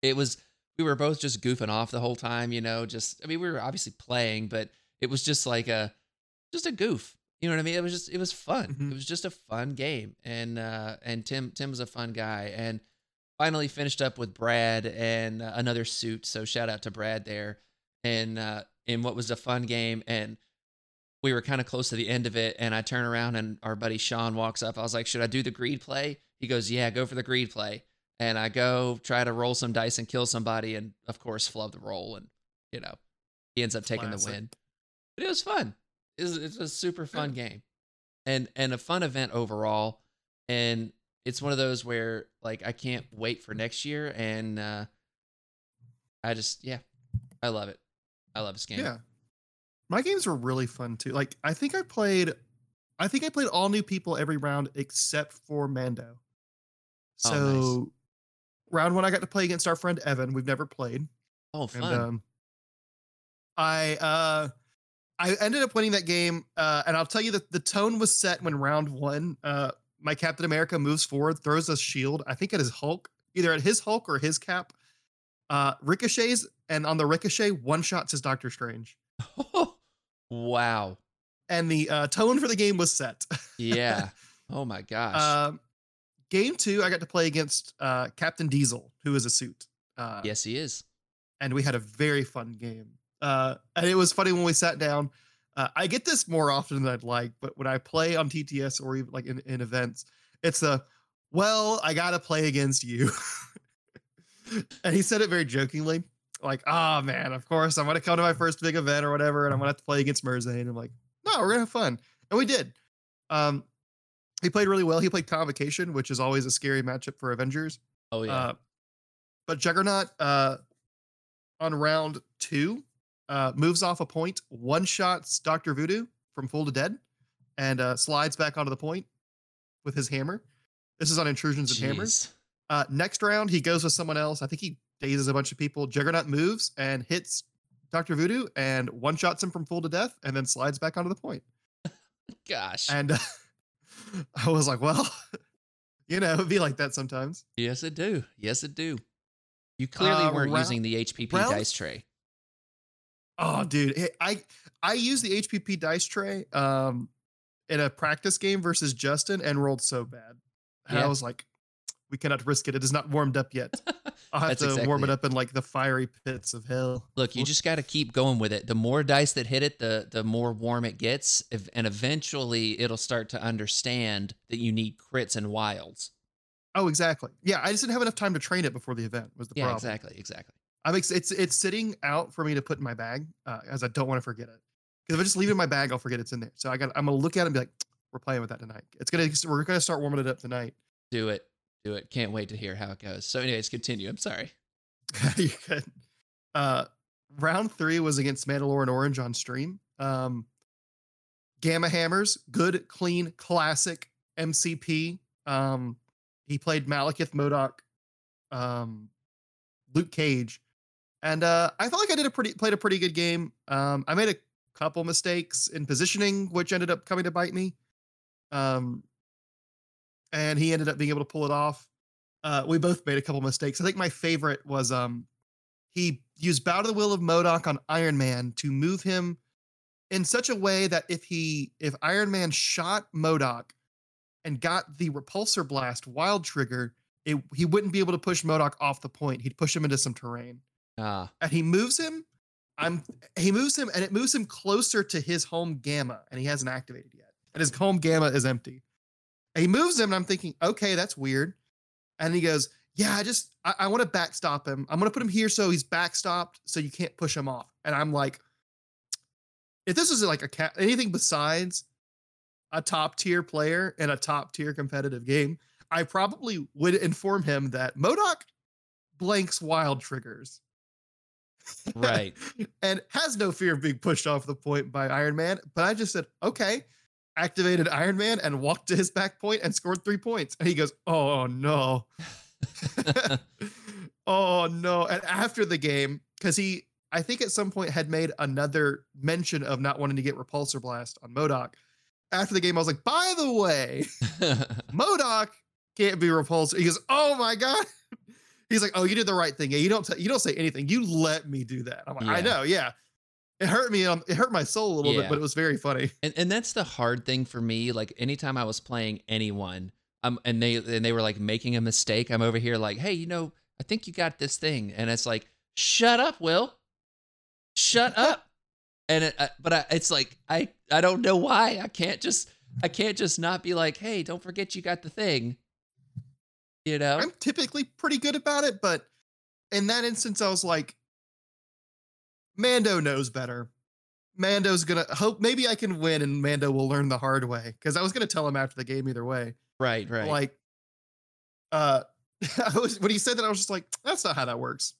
[SPEAKER 2] it was we were both just goofing off the whole time, you know. Just I mean, we were obviously playing, but it was just like a just a goof. You know what I mean? It was just it was fun.
[SPEAKER 3] Mhm.
[SPEAKER 2] It was just a fun game, and uh and Tim Tim was a fun guy, and finally finished up with Brad and uh, another suit. So shout out to Brad there, and uh in what was a fun game, and we were kind of close to the end of it, and I turn around and our buddy Sean walks up. I was like, should I do the greed play? He goes, yeah, go for the greed play. And I go try to roll some dice and kill somebody, and of course flub the roll, and you know, he ends up taking
[SPEAKER 3] Classic.
[SPEAKER 2] the win. But it was fun. It was, it was a super fun game, and and a fun event overall. And it's one of those where like I can't wait for next year, and uh, I just yeah, I love it. I love this game.
[SPEAKER 3] Yeah. My games were really fun too. Like I think I played I think I played all new people every round except for Mando.
[SPEAKER 2] Oh,
[SPEAKER 3] So
[SPEAKER 2] nice.
[SPEAKER 3] round one I got to play against our friend Evan. We've never played.
[SPEAKER 2] Oh,
[SPEAKER 3] And
[SPEAKER 2] fun.
[SPEAKER 3] um I uh I ended up winning that game. Uh and I'll tell you that the tone was set when round one, uh my Captain America moves forward, throws a shield, I think at his Hulk, either at his Hulk or his cap. Uh ricochets, and on the ricochet, one shots his Doctor Strange
[SPEAKER 2] wow.
[SPEAKER 3] and the uh, tone for the game was set.
[SPEAKER 2] Yeah. Oh my gosh.
[SPEAKER 3] um, game two, I got to play against uh, Captain Diesel, who is a suit. Uh,
[SPEAKER 2] yes, he is.
[SPEAKER 3] and we had a very fun game. Uh, and it was funny when we sat down. Uh, I get this more often than I'd like, but when I play on TTS or even like in, in events, it's a well, I gotta play against you. and he said it very jokingly, like, "Ah, man, of course I'm gonna come to my first big event or whatever, and I'm gonna have to play against Merzane." I'm like, "No, we're gonna have fun," and we did. Um, he played really well. He played Convocation, which is always a scary matchup for Avengers.
[SPEAKER 2] Oh yeah.
[SPEAKER 3] Uh, but Juggernaut uh, on round two uh, moves off a point, one shots Doctor Voodoo from Full to Dead, and uh, slides back onto the point with his hammer. This is on intrusions and hammers. Uh, next round, he goes with someone else. I think he dazes a bunch of people. Juggernaut moves and hits Doctor Voodoo and one shots him from full to death, and then slides back onto the point.
[SPEAKER 2] Gosh.
[SPEAKER 3] And uh, I was like, well, you know, it'd be like that sometimes.
[SPEAKER 2] yes, it do. Yes, it do. You clearly
[SPEAKER 3] Uh,
[SPEAKER 2] weren't
[SPEAKER 3] round-
[SPEAKER 2] using the HPP
[SPEAKER 3] round-
[SPEAKER 2] dice tray.
[SPEAKER 3] Oh, dude, I I used the HPP dice tray um in a practice game versus Justin and rolled so bad. And I was like, we cannot risk it. It is not warmed up yet. I'll have
[SPEAKER 2] That's
[SPEAKER 3] to warm
[SPEAKER 2] exactly
[SPEAKER 3] it
[SPEAKER 2] it.
[SPEAKER 3] up in like the fiery pits of hell.
[SPEAKER 2] Look, you just got to keep going with it. The more dice that hit it, the the more warm it gets, and eventually it'll start to understand that you need crits and wilds.
[SPEAKER 3] Oh, exactly. Yeah, I just didn't have enough time to train it before the event. Was the
[SPEAKER 2] Yeah,
[SPEAKER 3] problem?
[SPEAKER 2] exactly, exactly.
[SPEAKER 3] I'm ex- it's it's sitting out for me to put in my bag uh, as I don't want to forget it. Because if I just leave it in my bag, I'll forget it's in there. So I got I'm gonna look at it and be like, we're playing with that tonight. It's gonna we're gonna start warming it up tonight.
[SPEAKER 2] Do it, do it. Can't wait to hear how it goes. So, anyways, continue. I'm sorry.
[SPEAKER 3] you could. Uh, round three was against Mandalorian Orange on stream. Um, Gamma Hammers, good, clean, classic MCP. Um, he played Malekith MODOK, um, Luke Cage, and uh, I felt like I did a pretty played a pretty good game. Um, I made a couple mistakes in positioning, which ended up coming to bite me. Um, and he ended up being able to pull it off. Uh, we both made a couple mistakes. I think my favorite was um, he used Bow to the Will of MODOK on Iron Man to move him in such a way that if he if Iron Man shot MODOK and got the repulsor blast wild trigger, it, he wouldn't be able to push MODOK off the point. He'd push him into some terrain.
[SPEAKER 2] Ah,
[SPEAKER 3] And he moves him. I'm he moves him and it moves him closer to his home gamma, and he hasn't activated yet. And his home gamma is empty. And he moves him, and I'm thinking, okay, that's weird. And he goes, Yeah, I just I, I want to backstop him. I'm gonna put him here so he's backstopped so you can't push him off. And I'm like, if this is like a cat anything besides a top tier player in a top tier competitive game, I probably would inform him that MODOK blanks wild triggers
[SPEAKER 2] right.
[SPEAKER 3] and has no fear of being pushed off the point by Iron Man. But I just said, okay, activated Iron Man and walked to his back point and scored three points. And he goes, oh no. oh no. And after the game, because he, I think at some point had made another mention of not wanting to get repulsor blast on MODOK. After the game, I was like, by the way, MODOK can't be repulsor. He goes, oh my God. He's like, oh, you did the right thing. Yeah, you don't t- you don't say anything. You let me do that. I'm like, I know, yeah. It hurt me. Um, it hurt my soul a little
[SPEAKER 2] Yeah.
[SPEAKER 3] bit, but it was very funny.
[SPEAKER 2] and and that's the hard thing for me. Like anytime I was playing anyone, um, and they and they were like making a mistake, I'm over here like, hey, you know, I think you got this thing, and it's like, shut up, Will, shut up. And it, uh, but I, it's like I I don't know why I can't just I can't just not be like, hey, don't forget you got the thing. You know,
[SPEAKER 3] I'm typically pretty good about it, but in that instance, I was like, Mando knows better. Mando's gonna hope maybe I can win and Mando will learn the hard way. Cause I was gonna tell him after the game either way.
[SPEAKER 2] Right, right.
[SPEAKER 3] Like uh I was when he said that I was just like, that's not how that works.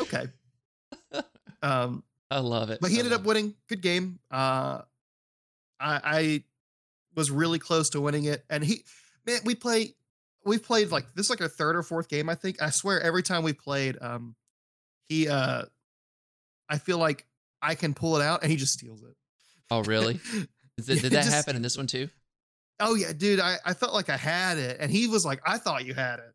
[SPEAKER 3] Okay. um
[SPEAKER 2] I love it.
[SPEAKER 3] but he
[SPEAKER 2] I
[SPEAKER 3] ended up
[SPEAKER 2] love it.
[SPEAKER 3] winning. Good game. Uh I I was really close to winning it. And he man, we play we've played like this is like our third or fourth game, I think. I swear every time we played, um he uh I feel like I can pull it out and he just steals it.
[SPEAKER 2] Oh, really?
[SPEAKER 3] Yeah,
[SPEAKER 2] did that
[SPEAKER 3] just-
[SPEAKER 2] happen in this one too?
[SPEAKER 3] Oh yeah, dude, I, I felt like I had it. And he was like, I thought you had it.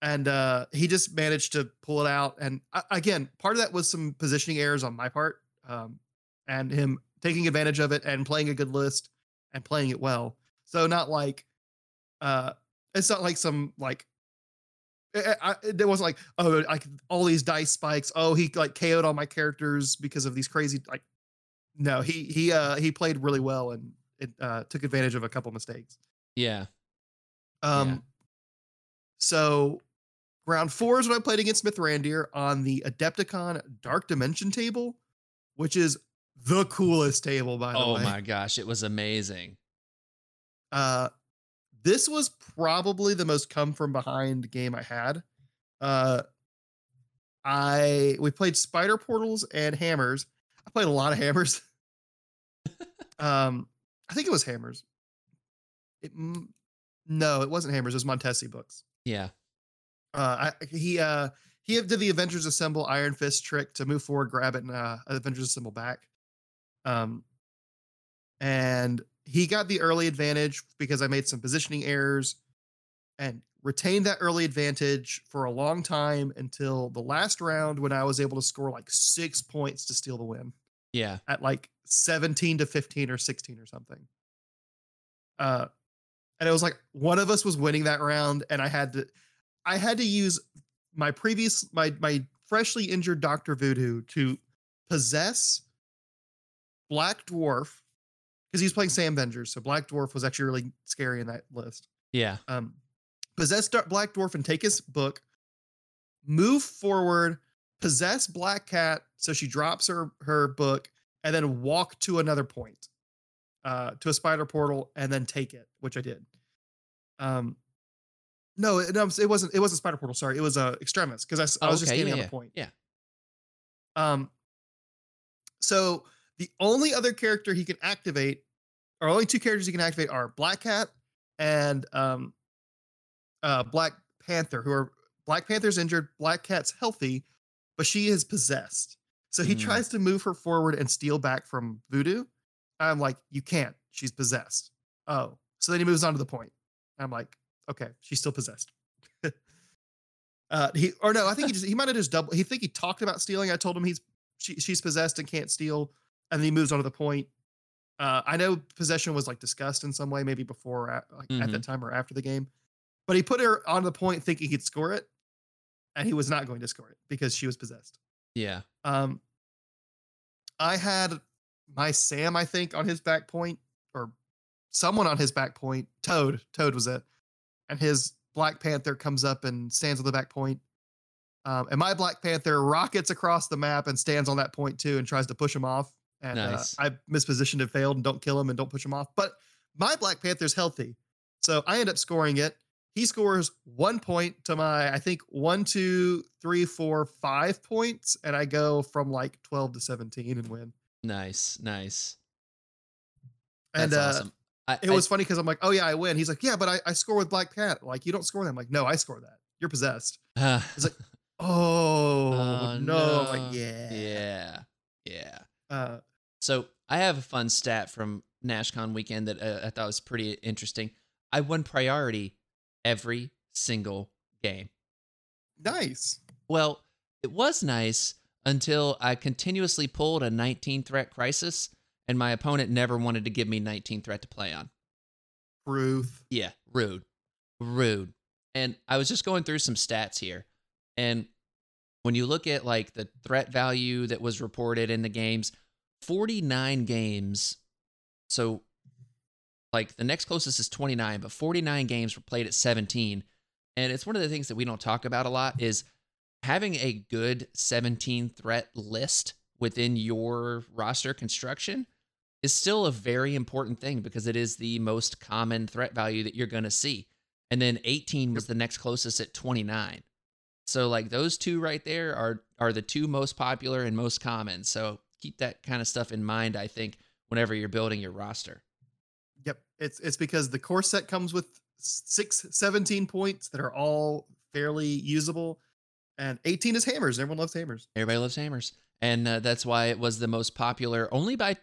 [SPEAKER 3] And uh he just managed to pull it out. And uh, again, part of that was some positioning errors on my part. Um and him taking advantage of it and playing a good list and playing it well. So not like uh it's not like some like I, I, there wasn't like oh like all these dice spikes oh he like KO'd all my characters because of these crazy like no he he uh he played really well and it uh took advantage of a couple mistakes
[SPEAKER 2] Yeah.
[SPEAKER 3] um
[SPEAKER 2] Yeah.
[SPEAKER 3] so round four is when I played against Smith Randier on the Adepticon Dark Dimension table which is the coolest table by the
[SPEAKER 2] Oh
[SPEAKER 3] way Oh
[SPEAKER 2] my gosh, it was amazing.
[SPEAKER 3] Uh, this was probably the most come from behind game I had. Uh, I we played spider portals and hammers. I played a lot of hammers. um, I think it was hammers. It, no, it wasn't hammers. It was Montesi books.
[SPEAKER 2] Yeah.
[SPEAKER 3] Uh, I, he uh he did the Avengers Assemble Iron Fist trick to move forward, grab it, and uh, Avengers Assemble back. Um, and he got the early advantage because I made some positioning errors, and retained that early advantage for a long time until the last round when I was able to score like six points to steal the win
[SPEAKER 2] Yeah.
[SPEAKER 3] at like 17 to 15 or 16 or something. Uh and it was like one of us was winning that round and I had to I had to use my previous my my freshly injured Dr. Voodoo to possess Black Dwarf because he's playing Sam Vengers. So Black Dwarf was actually really scary in that list
[SPEAKER 2] Yeah.
[SPEAKER 3] um, possess Black Dwarf and take his book, move forward, possess Black Cat so she drops her her book, and then walk to another point, uh, to a spider portal, and then take it, which I did. Um, no, it, no, it wasn't. It wasn't spider portal. Sorry, it was uh, extremis because I,
[SPEAKER 2] Oh,
[SPEAKER 3] was just
[SPEAKER 2] okay,
[SPEAKER 3] standing
[SPEAKER 2] yeah,
[SPEAKER 3] on
[SPEAKER 2] yeah,
[SPEAKER 3] the point.
[SPEAKER 2] Yeah.
[SPEAKER 3] Um, so the only other character he can activate, or only two characters he can activate are Black Cat and um, uh, Black Panther, who are Black Panther's injured, Black Cat's healthy, but she is possessed. So he
[SPEAKER 2] Mm.
[SPEAKER 3] tries to move her forward and steal back from Voodoo. I'm like, you can't. She's possessed. Oh, so then he moves on to the point. I'm like, okay, she's still possessed. uh, he or no, I think he just he might have just double. He think he talked about stealing. I told him he's she, she's possessed and can't steal, and then he moves on to the point. Uh, I know possession was like discussed in some way, maybe before at, like at that time or after the game, but he put her on the point thinking he'd score it, and he was not going to score it because she was possessed.
[SPEAKER 2] Yeah.
[SPEAKER 3] Um, I had my Sam, I think, on his back point, or someone on his back point. Toad, Toad was it, and his Black Panther comes up and stands on the back point. Um, and my Black Panther rockets across the map and stands on that point too, and tries to push him off. And
[SPEAKER 2] Nice.
[SPEAKER 3] uh, I mispositioned and failed, and don't kill him and don't push him off. But my Black Panther's healthy, so I end up scoring it. He scores one point to my, I think one, two, three, four, five points, and I go from like twelve to seventeen and win.
[SPEAKER 2] Nice. Nice.
[SPEAKER 3] And
[SPEAKER 2] That's
[SPEAKER 3] uh,
[SPEAKER 2] awesome. I,
[SPEAKER 3] it
[SPEAKER 2] I-
[SPEAKER 3] was funny because I'm like, oh yeah, I win. He's like, yeah, but I, I score with Black Cat. Like you don't score that. I'm like, no, I score that. You're possessed. It's like, Oh,
[SPEAKER 2] Oh,
[SPEAKER 3] no. I'm like, yeah.
[SPEAKER 2] yeah. Yeah.
[SPEAKER 3] Uh,
[SPEAKER 2] So I have a fun stat from NashCon weekend that uh, I thought was pretty interesting. I won priority every single game.
[SPEAKER 3] nice.
[SPEAKER 2] Well, it was nice until I continuously pulled a 19 threat crisis, and my opponent never wanted to give me 19 threat to play on.
[SPEAKER 3] Truth.
[SPEAKER 2] Yeah, rude. Rude. And I was just going through some stats here. And when you look at like the threat value that was reported in the games, 49 games. So like the next closest is 29, but 49 games were played at 17. And it's one of the things that we don't talk about a lot is having a good 17 threat list within your roster construction is still a very important thing because it is the most common threat value that you're going to see. And then 18 was the next closest at 29. So like those two right there are are the two most popular and most common. So keep that kind of stuff in mind I think whenever you're building your roster.
[SPEAKER 3] Yep. It's it's because the core set comes with six 17 points that are all fairly usable and 18 is hammers. Everyone loves hammers.
[SPEAKER 2] Everybody loves hammers. And uh, that's why it was the most popular only by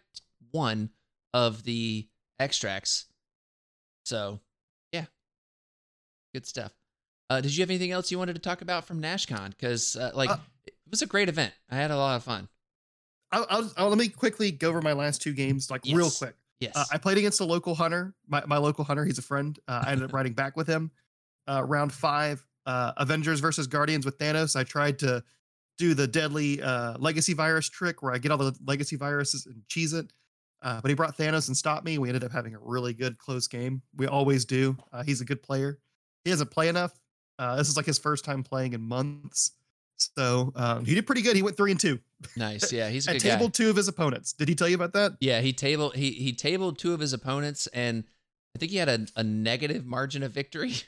[SPEAKER 2] one of the extracts. So, yeah. Good stuff. Uh, did you have anything else you wanted to talk about from NashCon? Because, uh, like,
[SPEAKER 3] Uh,
[SPEAKER 2] it was a great event. I had a lot of fun.
[SPEAKER 3] I'll, I'll, I'll- let me quickly go over my last two games, like real quick.
[SPEAKER 2] Yes.
[SPEAKER 3] Uh, I played against a local hunter, my, my local hunter. He's a friend. Uh, I ended up riding back with him. Uh, round five, uh, Avengers versus Guardians with Thanos. I tried to do the deadly uh, legacy virus trick where I get all the legacy viruses and cheese it. Uh, but he brought Thanos and stopped me. We ended up having a really good close game. We always do. Uh, he's a good player. He doesn't play enough. Uh, this is like his first time playing in months. So um, he did pretty good. He went three and two
[SPEAKER 2] nice. Yeah, he's a good guy.
[SPEAKER 3] tabled two of his opponents. Did he tell you about that?
[SPEAKER 2] Yeah, he tabled he he tabled two of his opponents, and I think he had a, a negative margin of victory.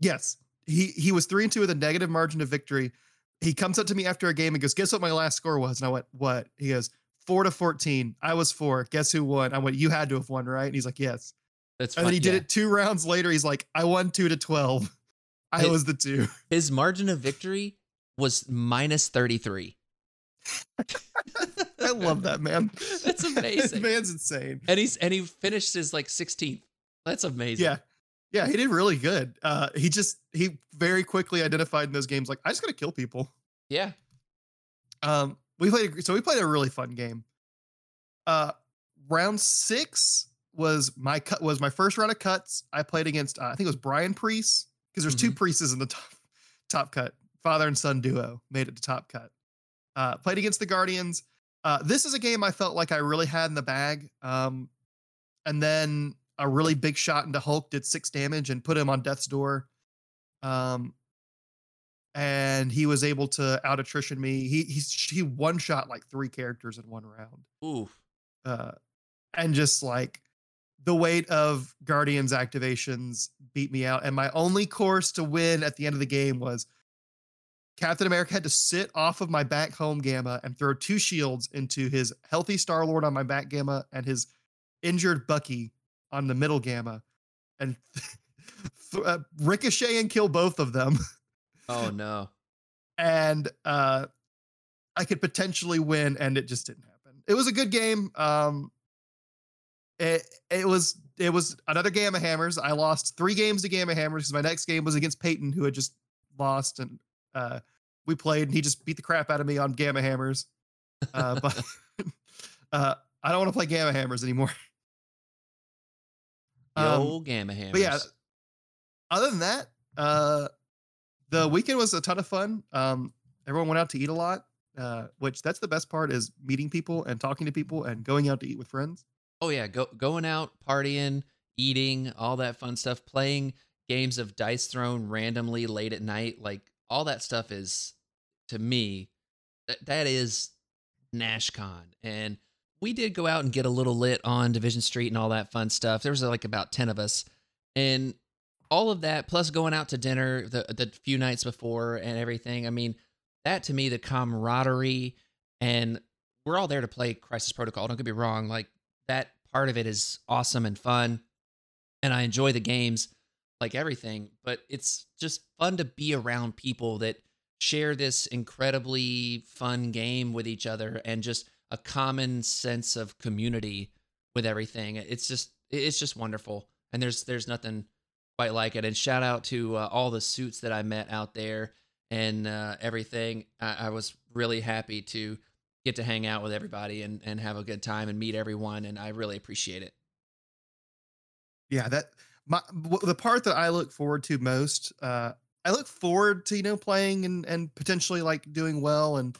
[SPEAKER 3] Yes. He he was three and two with a negative margin of victory. He comes up to me after a game and goes, Guess what my last score was? And I went, What? He goes, four to fourteen. I was four. Guess who won? I went, You had to have won, right? And he's like, Yes.
[SPEAKER 2] That's
[SPEAKER 3] And
[SPEAKER 2] fun.
[SPEAKER 3] then he did
[SPEAKER 2] yeah.
[SPEAKER 3] it two rounds later. He's like, I won two to twelve. I
[SPEAKER 2] Hey-
[SPEAKER 3] was the two.
[SPEAKER 2] His margin of victory was minus thirty three.
[SPEAKER 3] I love that man.
[SPEAKER 2] That's amazing.
[SPEAKER 3] man's insane.
[SPEAKER 2] and he's and he finished his like 16th. That's amazing.
[SPEAKER 3] Yeah. Yeah, he did really good. Uh he just he very quickly identified in those games, like, I just gotta kill people.
[SPEAKER 2] Yeah.
[SPEAKER 3] Um, we played so we played a really fun game. Uh, round six was my cut was my first round of cuts. I played against uh, I think it was Brian Priest because there's two priests in the top top cut. Father and son duo made it to top cut. Uh, played against the Guardians. Uh, this is a game I felt like I really had in the bag. Um, and then a really big shot into Hulk did six damage and put him on death's door. Um, and he was able to out attrition me. He he he one shot like three characters in one round.
[SPEAKER 2] Ooh.
[SPEAKER 3] Uh, and just like the weight of Guardians activations beat me out. And my only course to win at the end of the game was Captain America had to sit off of my back home gamma and throw two shields into his healthy Star Lord on my back gamma and his injured Bucky on the middle gamma, and th- uh, ricochet and kill both of them.
[SPEAKER 2] Oh no.
[SPEAKER 3] and uh I could potentially win, and it just didn't happen. It was a good game. Um it it was it was another Gamma Hammers. I lost three games to Gamma Hammers because my next game was against Peyton, who had just lost, and uh we played, and he just beat the crap out of me on Gamma Hammers. Uh, but uh I don't want to play Gamma Hammers anymore. Um,
[SPEAKER 2] gamma hammers.
[SPEAKER 3] but yeah, other than that, uh, the weekend was a ton of fun. Um, everyone went out to eat a lot, uh, which that's the best part is meeting people and talking to people and going out to eat with friends.
[SPEAKER 2] Oh yeah, go going out, partying, eating, all that fun stuff, playing games of dice thrown randomly late at night, like all that stuff is to me that that is NashCon. And we did go out and get a little lit on Division Street and all that fun stuff. There was like about 10 of us. And all of that plus going out to dinner the the few nights before and everything. I mean, that to me the camaraderie and we're all there to play Crisis Protocol. Don't get me wrong, like that part of it is awesome and fun and I enjoy the games like everything, but it's just fun to be around people that share this incredibly fun game with each other and just a common sense of community with everything. It's just it's just wonderful. And there's there's nothing quite like it. And shout out to uh, all the suits that I met out there and uh, everything. I, I was really happy to get to hang out with everybody and, and have a good time and meet everyone. And I really appreciate it.
[SPEAKER 3] Yeah, that my the part that I look forward to most. Uh, I look forward to you know playing and and potentially like doing well and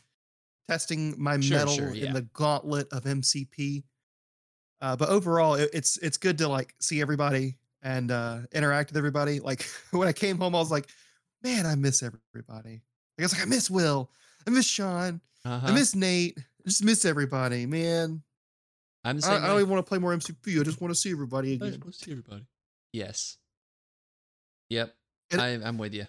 [SPEAKER 3] testing my
[SPEAKER 2] Sure,
[SPEAKER 3] metal
[SPEAKER 2] sure, yeah.
[SPEAKER 3] in the gauntlet of MCP. Uh, but overall, it, it's it's good to like see everybody and uh, interact with everybody. Like when I came home, I was like, man, I miss everybody. Like, I was like, I miss Will, I miss Sean,
[SPEAKER 2] Uh-huh.
[SPEAKER 3] I miss Nate. I just miss everybody, man.
[SPEAKER 2] I'm the
[SPEAKER 3] I,
[SPEAKER 2] same.
[SPEAKER 3] I don't even want to play more MCP. I just want to see everybody
[SPEAKER 2] I
[SPEAKER 3] again.
[SPEAKER 2] just want to see everybody. Yes. Yep.
[SPEAKER 3] And-
[SPEAKER 2] I, I'm with you.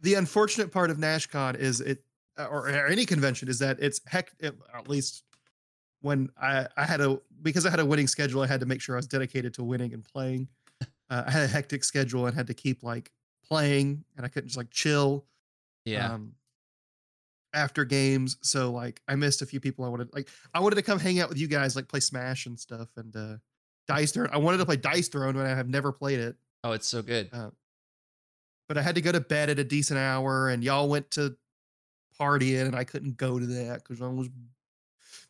[SPEAKER 3] the unfortunate part of NashCon is it, or, or any convention, is that it's heck. It, at least when I I had a because I had a winning schedule, I had to make sure I was dedicated to winning and playing. Uh, I had a hectic schedule and had to keep like playing, and I couldn't just like chill.
[SPEAKER 2] Yeah.
[SPEAKER 3] Um, after games, so like I missed a few people. I wanted like I wanted to come hang out with you guys, like play Smash and stuff, and uh Dice Throne. I wanted to play Dice Throne but I have never played it.
[SPEAKER 2] oh, it's so good.
[SPEAKER 3] uh, but I had to go to bed at a decent hour, and y'all went to partying, and I couldn't go to that because I was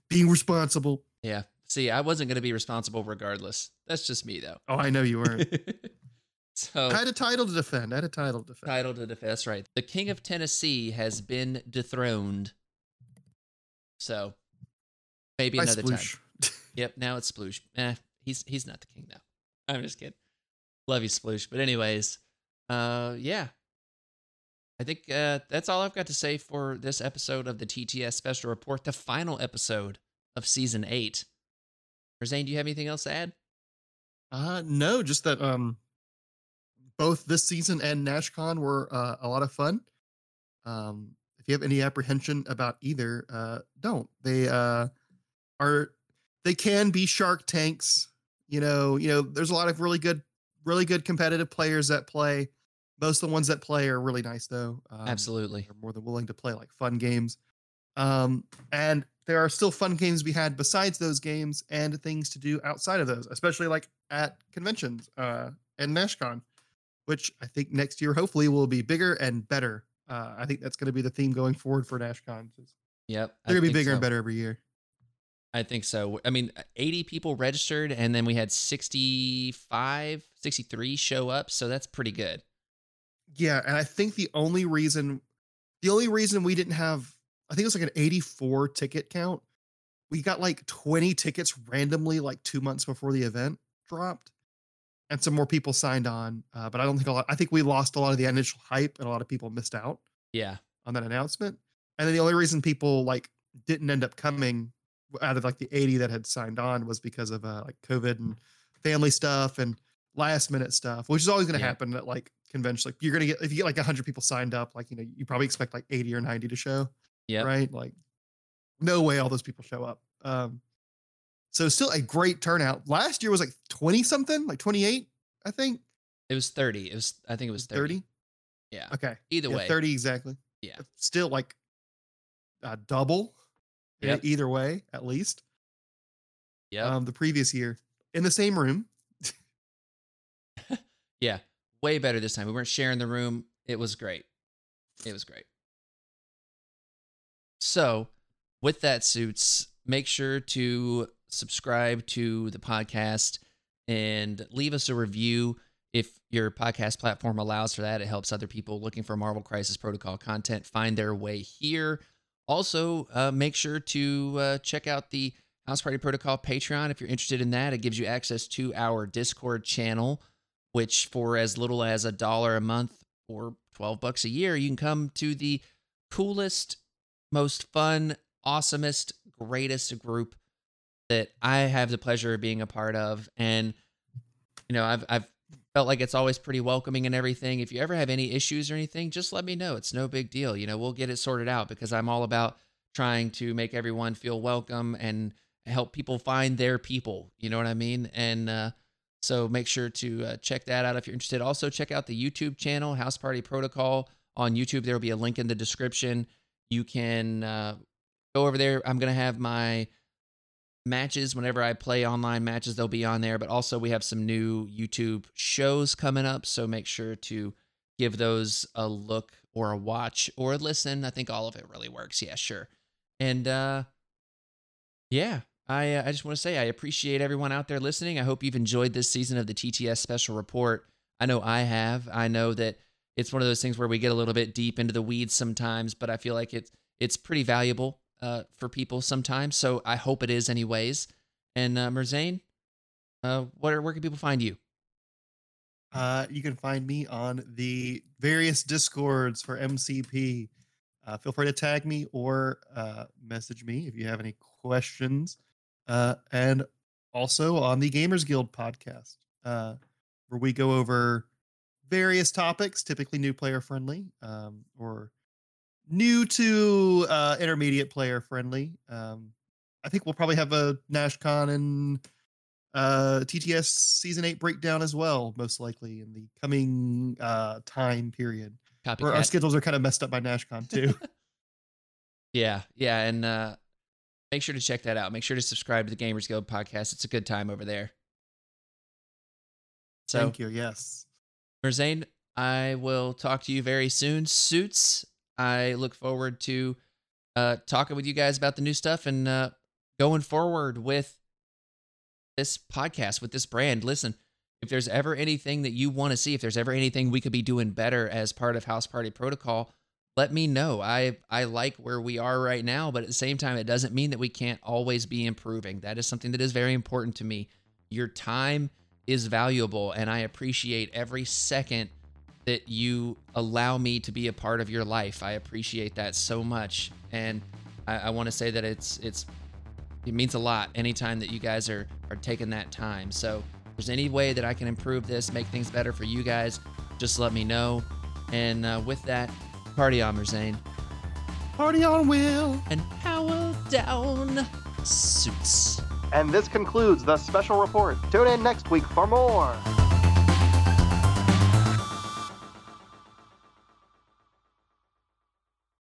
[SPEAKER 3] being responsible.
[SPEAKER 2] yeah. See, I wasn't going to be responsible regardless. That's just me, though.
[SPEAKER 3] Oh, I know you weren't.
[SPEAKER 2] so,
[SPEAKER 3] I had a title to defend. I had a title to defend.
[SPEAKER 2] title to defend. That's right. The King of Tennessee has been dethroned. So, maybe
[SPEAKER 3] By
[SPEAKER 2] another time. Yep, now it's Sploosh. Eh, he's he's not the king now. I'm just kidding. Love you, Sploosh. But anyways, uh, yeah. I think uh, that's all I've got to say for this episode of the TTS Special Report, the final episode of season eight. Zane, do you have anything else to add?
[SPEAKER 3] Uh, no, just that um, both this season and NashCon were uh, a lot of fun. Um, if you have any apprehension about either, uh, don't. They uh, are they can be Shark Tanks. You know, you know. There's a lot of really good, really good competitive players that play. Most of the ones that play are really nice, though. Um,
[SPEAKER 2] Absolutely.
[SPEAKER 3] They're more than willing to play like fun games. Um, and there are still fun games we had besides those games and things to do outside of those, especially like at conventions uh, and NashCon, which I think next year hopefully will be bigger and better. Uh, I think that's going to be the theme going forward for NashCon. They're
[SPEAKER 2] Yep.
[SPEAKER 3] Going to be bigger and better every year.
[SPEAKER 2] I think so. I mean, 80 people registered, and then we had 65, 63 show up. So that's pretty good.
[SPEAKER 3] Yeah, and I think the only reason, the only reason we didn't have, I think it was like an 84 ticket count. We got like 20 tickets randomly, like two months before the event dropped, and some more people signed on. Uh, but I don't think a lot. I think we lost a lot of the initial hype, and a lot of people missed out
[SPEAKER 2] Yeah.
[SPEAKER 3] on that announcement. And then the only reason people like didn't end up coming out of like the 80 that had signed on was because of uh, like COVID and family stuff and last minute stuff, which is always going to
[SPEAKER 2] Yeah.
[SPEAKER 3] happen at like conventions. Like you're going to get if you get like 100 people signed up, like you know you probably expect like 80 or 90 to show,
[SPEAKER 2] Yep.
[SPEAKER 3] right? Like no way all those people show up. Um, so still a great turnout. Last year was like 20 something, like 28, I think.
[SPEAKER 2] It was 30. It was, I think it was 30.
[SPEAKER 3] 30.
[SPEAKER 2] Yeah.
[SPEAKER 3] Okay.
[SPEAKER 2] Either
[SPEAKER 3] Yeah,
[SPEAKER 2] way.
[SPEAKER 3] 30 exactly.
[SPEAKER 2] Yeah.
[SPEAKER 3] Still like uh, double
[SPEAKER 2] Yep.
[SPEAKER 3] either way, at least.
[SPEAKER 2] Yeah.
[SPEAKER 3] Um, the previous year in the same room.
[SPEAKER 2] Yeah, way better this time. We weren't sharing the room. It was great. It was great. So, with that, suits, make sure to subscribe to the podcast and leave us a review if your podcast platform allows for that. It helps other people looking for Marvel Crisis Protocol content find their way here. Also, uh, make sure to uh, check out the House Party Protocol Patreon if you're interested in that. It gives you access to our Discord channel which for as little as a dollar a month or 12 bucks a year, you can come to the coolest, most fun, awesomest, greatest group that I have the pleasure of being a part of. And, you know, I've, I've felt like it's always pretty welcoming and everything. If you ever have any issues or anything, just let me know. It's no big deal. You know, we'll get it sorted out because I'm all about trying to make everyone feel welcome and help people find their people. You know what I mean? And, uh, so make sure to uh, check that out if you're interested. Also, check out the YouTube channel, House Party Protocol on YouTube. There will be a link in the description. You can uh, go over there. I'm going to have my matches whenever I play online matches, they'll be on there. But also, we have some new YouTube shows coming up. So make sure to give those a look or a watch or a listen. I think all of it really works. Yeah, sure. And uh, yeah, I, uh, I just want to say I appreciate everyone out there listening. I hope you've enjoyed this season of the TTS Special Report. I know I have. I know that it's one of those things where we get a little bit deep into the weeds sometimes, but I feel like it's it's pretty valuable uh, for people sometimes. So I hope it is, anyways. And uh, Merzane, uh, what are, where can people find you?
[SPEAKER 3] Uh, you can find me on the various discords for MCP. uh, feel free to tag me or uh, message me if you have any questions. Uh, and also on the Gamers Guild podcast, uh, where we go over various topics, typically new player friendly um, or new to uh, intermediate player friendly. Um, I think we'll probably have a NashCon and uh, TTS season eight breakdown as well, most likely in the coming uh, time period. Where our schedules are kind of messed up by NashCon too.
[SPEAKER 2] Yeah, yeah, and uh, make sure to check that out. Make sure to subscribe to the Gamers Guild podcast. It's a good time over there. So,
[SPEAKER 3] Thank you. Yes.
[SPEAKER 2] Merzane, I will talk to you very soon. Suits, I look forward to uh, talking with you guys about the new stuff and uh, going forward with this podcast, with this brand. Listen, if there's ever anything that you want to see, if there's ever anything we could be doing better as part of House Party Protocol, let me know. I I like where we are right now, but at the same time, it doesn't mean that we can't always be improving. That is something that is very important to me. Your time is valuable, and I appreciate every second that you allow me to be a part of your life. I appreciate that so much, and I, I want to say that it's it's it means a lot anytime that you guys are are taking that time. So, if there's any way that I can improve this, make things better for you guys, just let me know. And uh, with that, party on, Merzane,
[SPEAKER 3] Party on, Will.
[SPEAKER 2] and power down, suits.
[SPEAKER 1] And this concludes the special report. Tune in next week for more.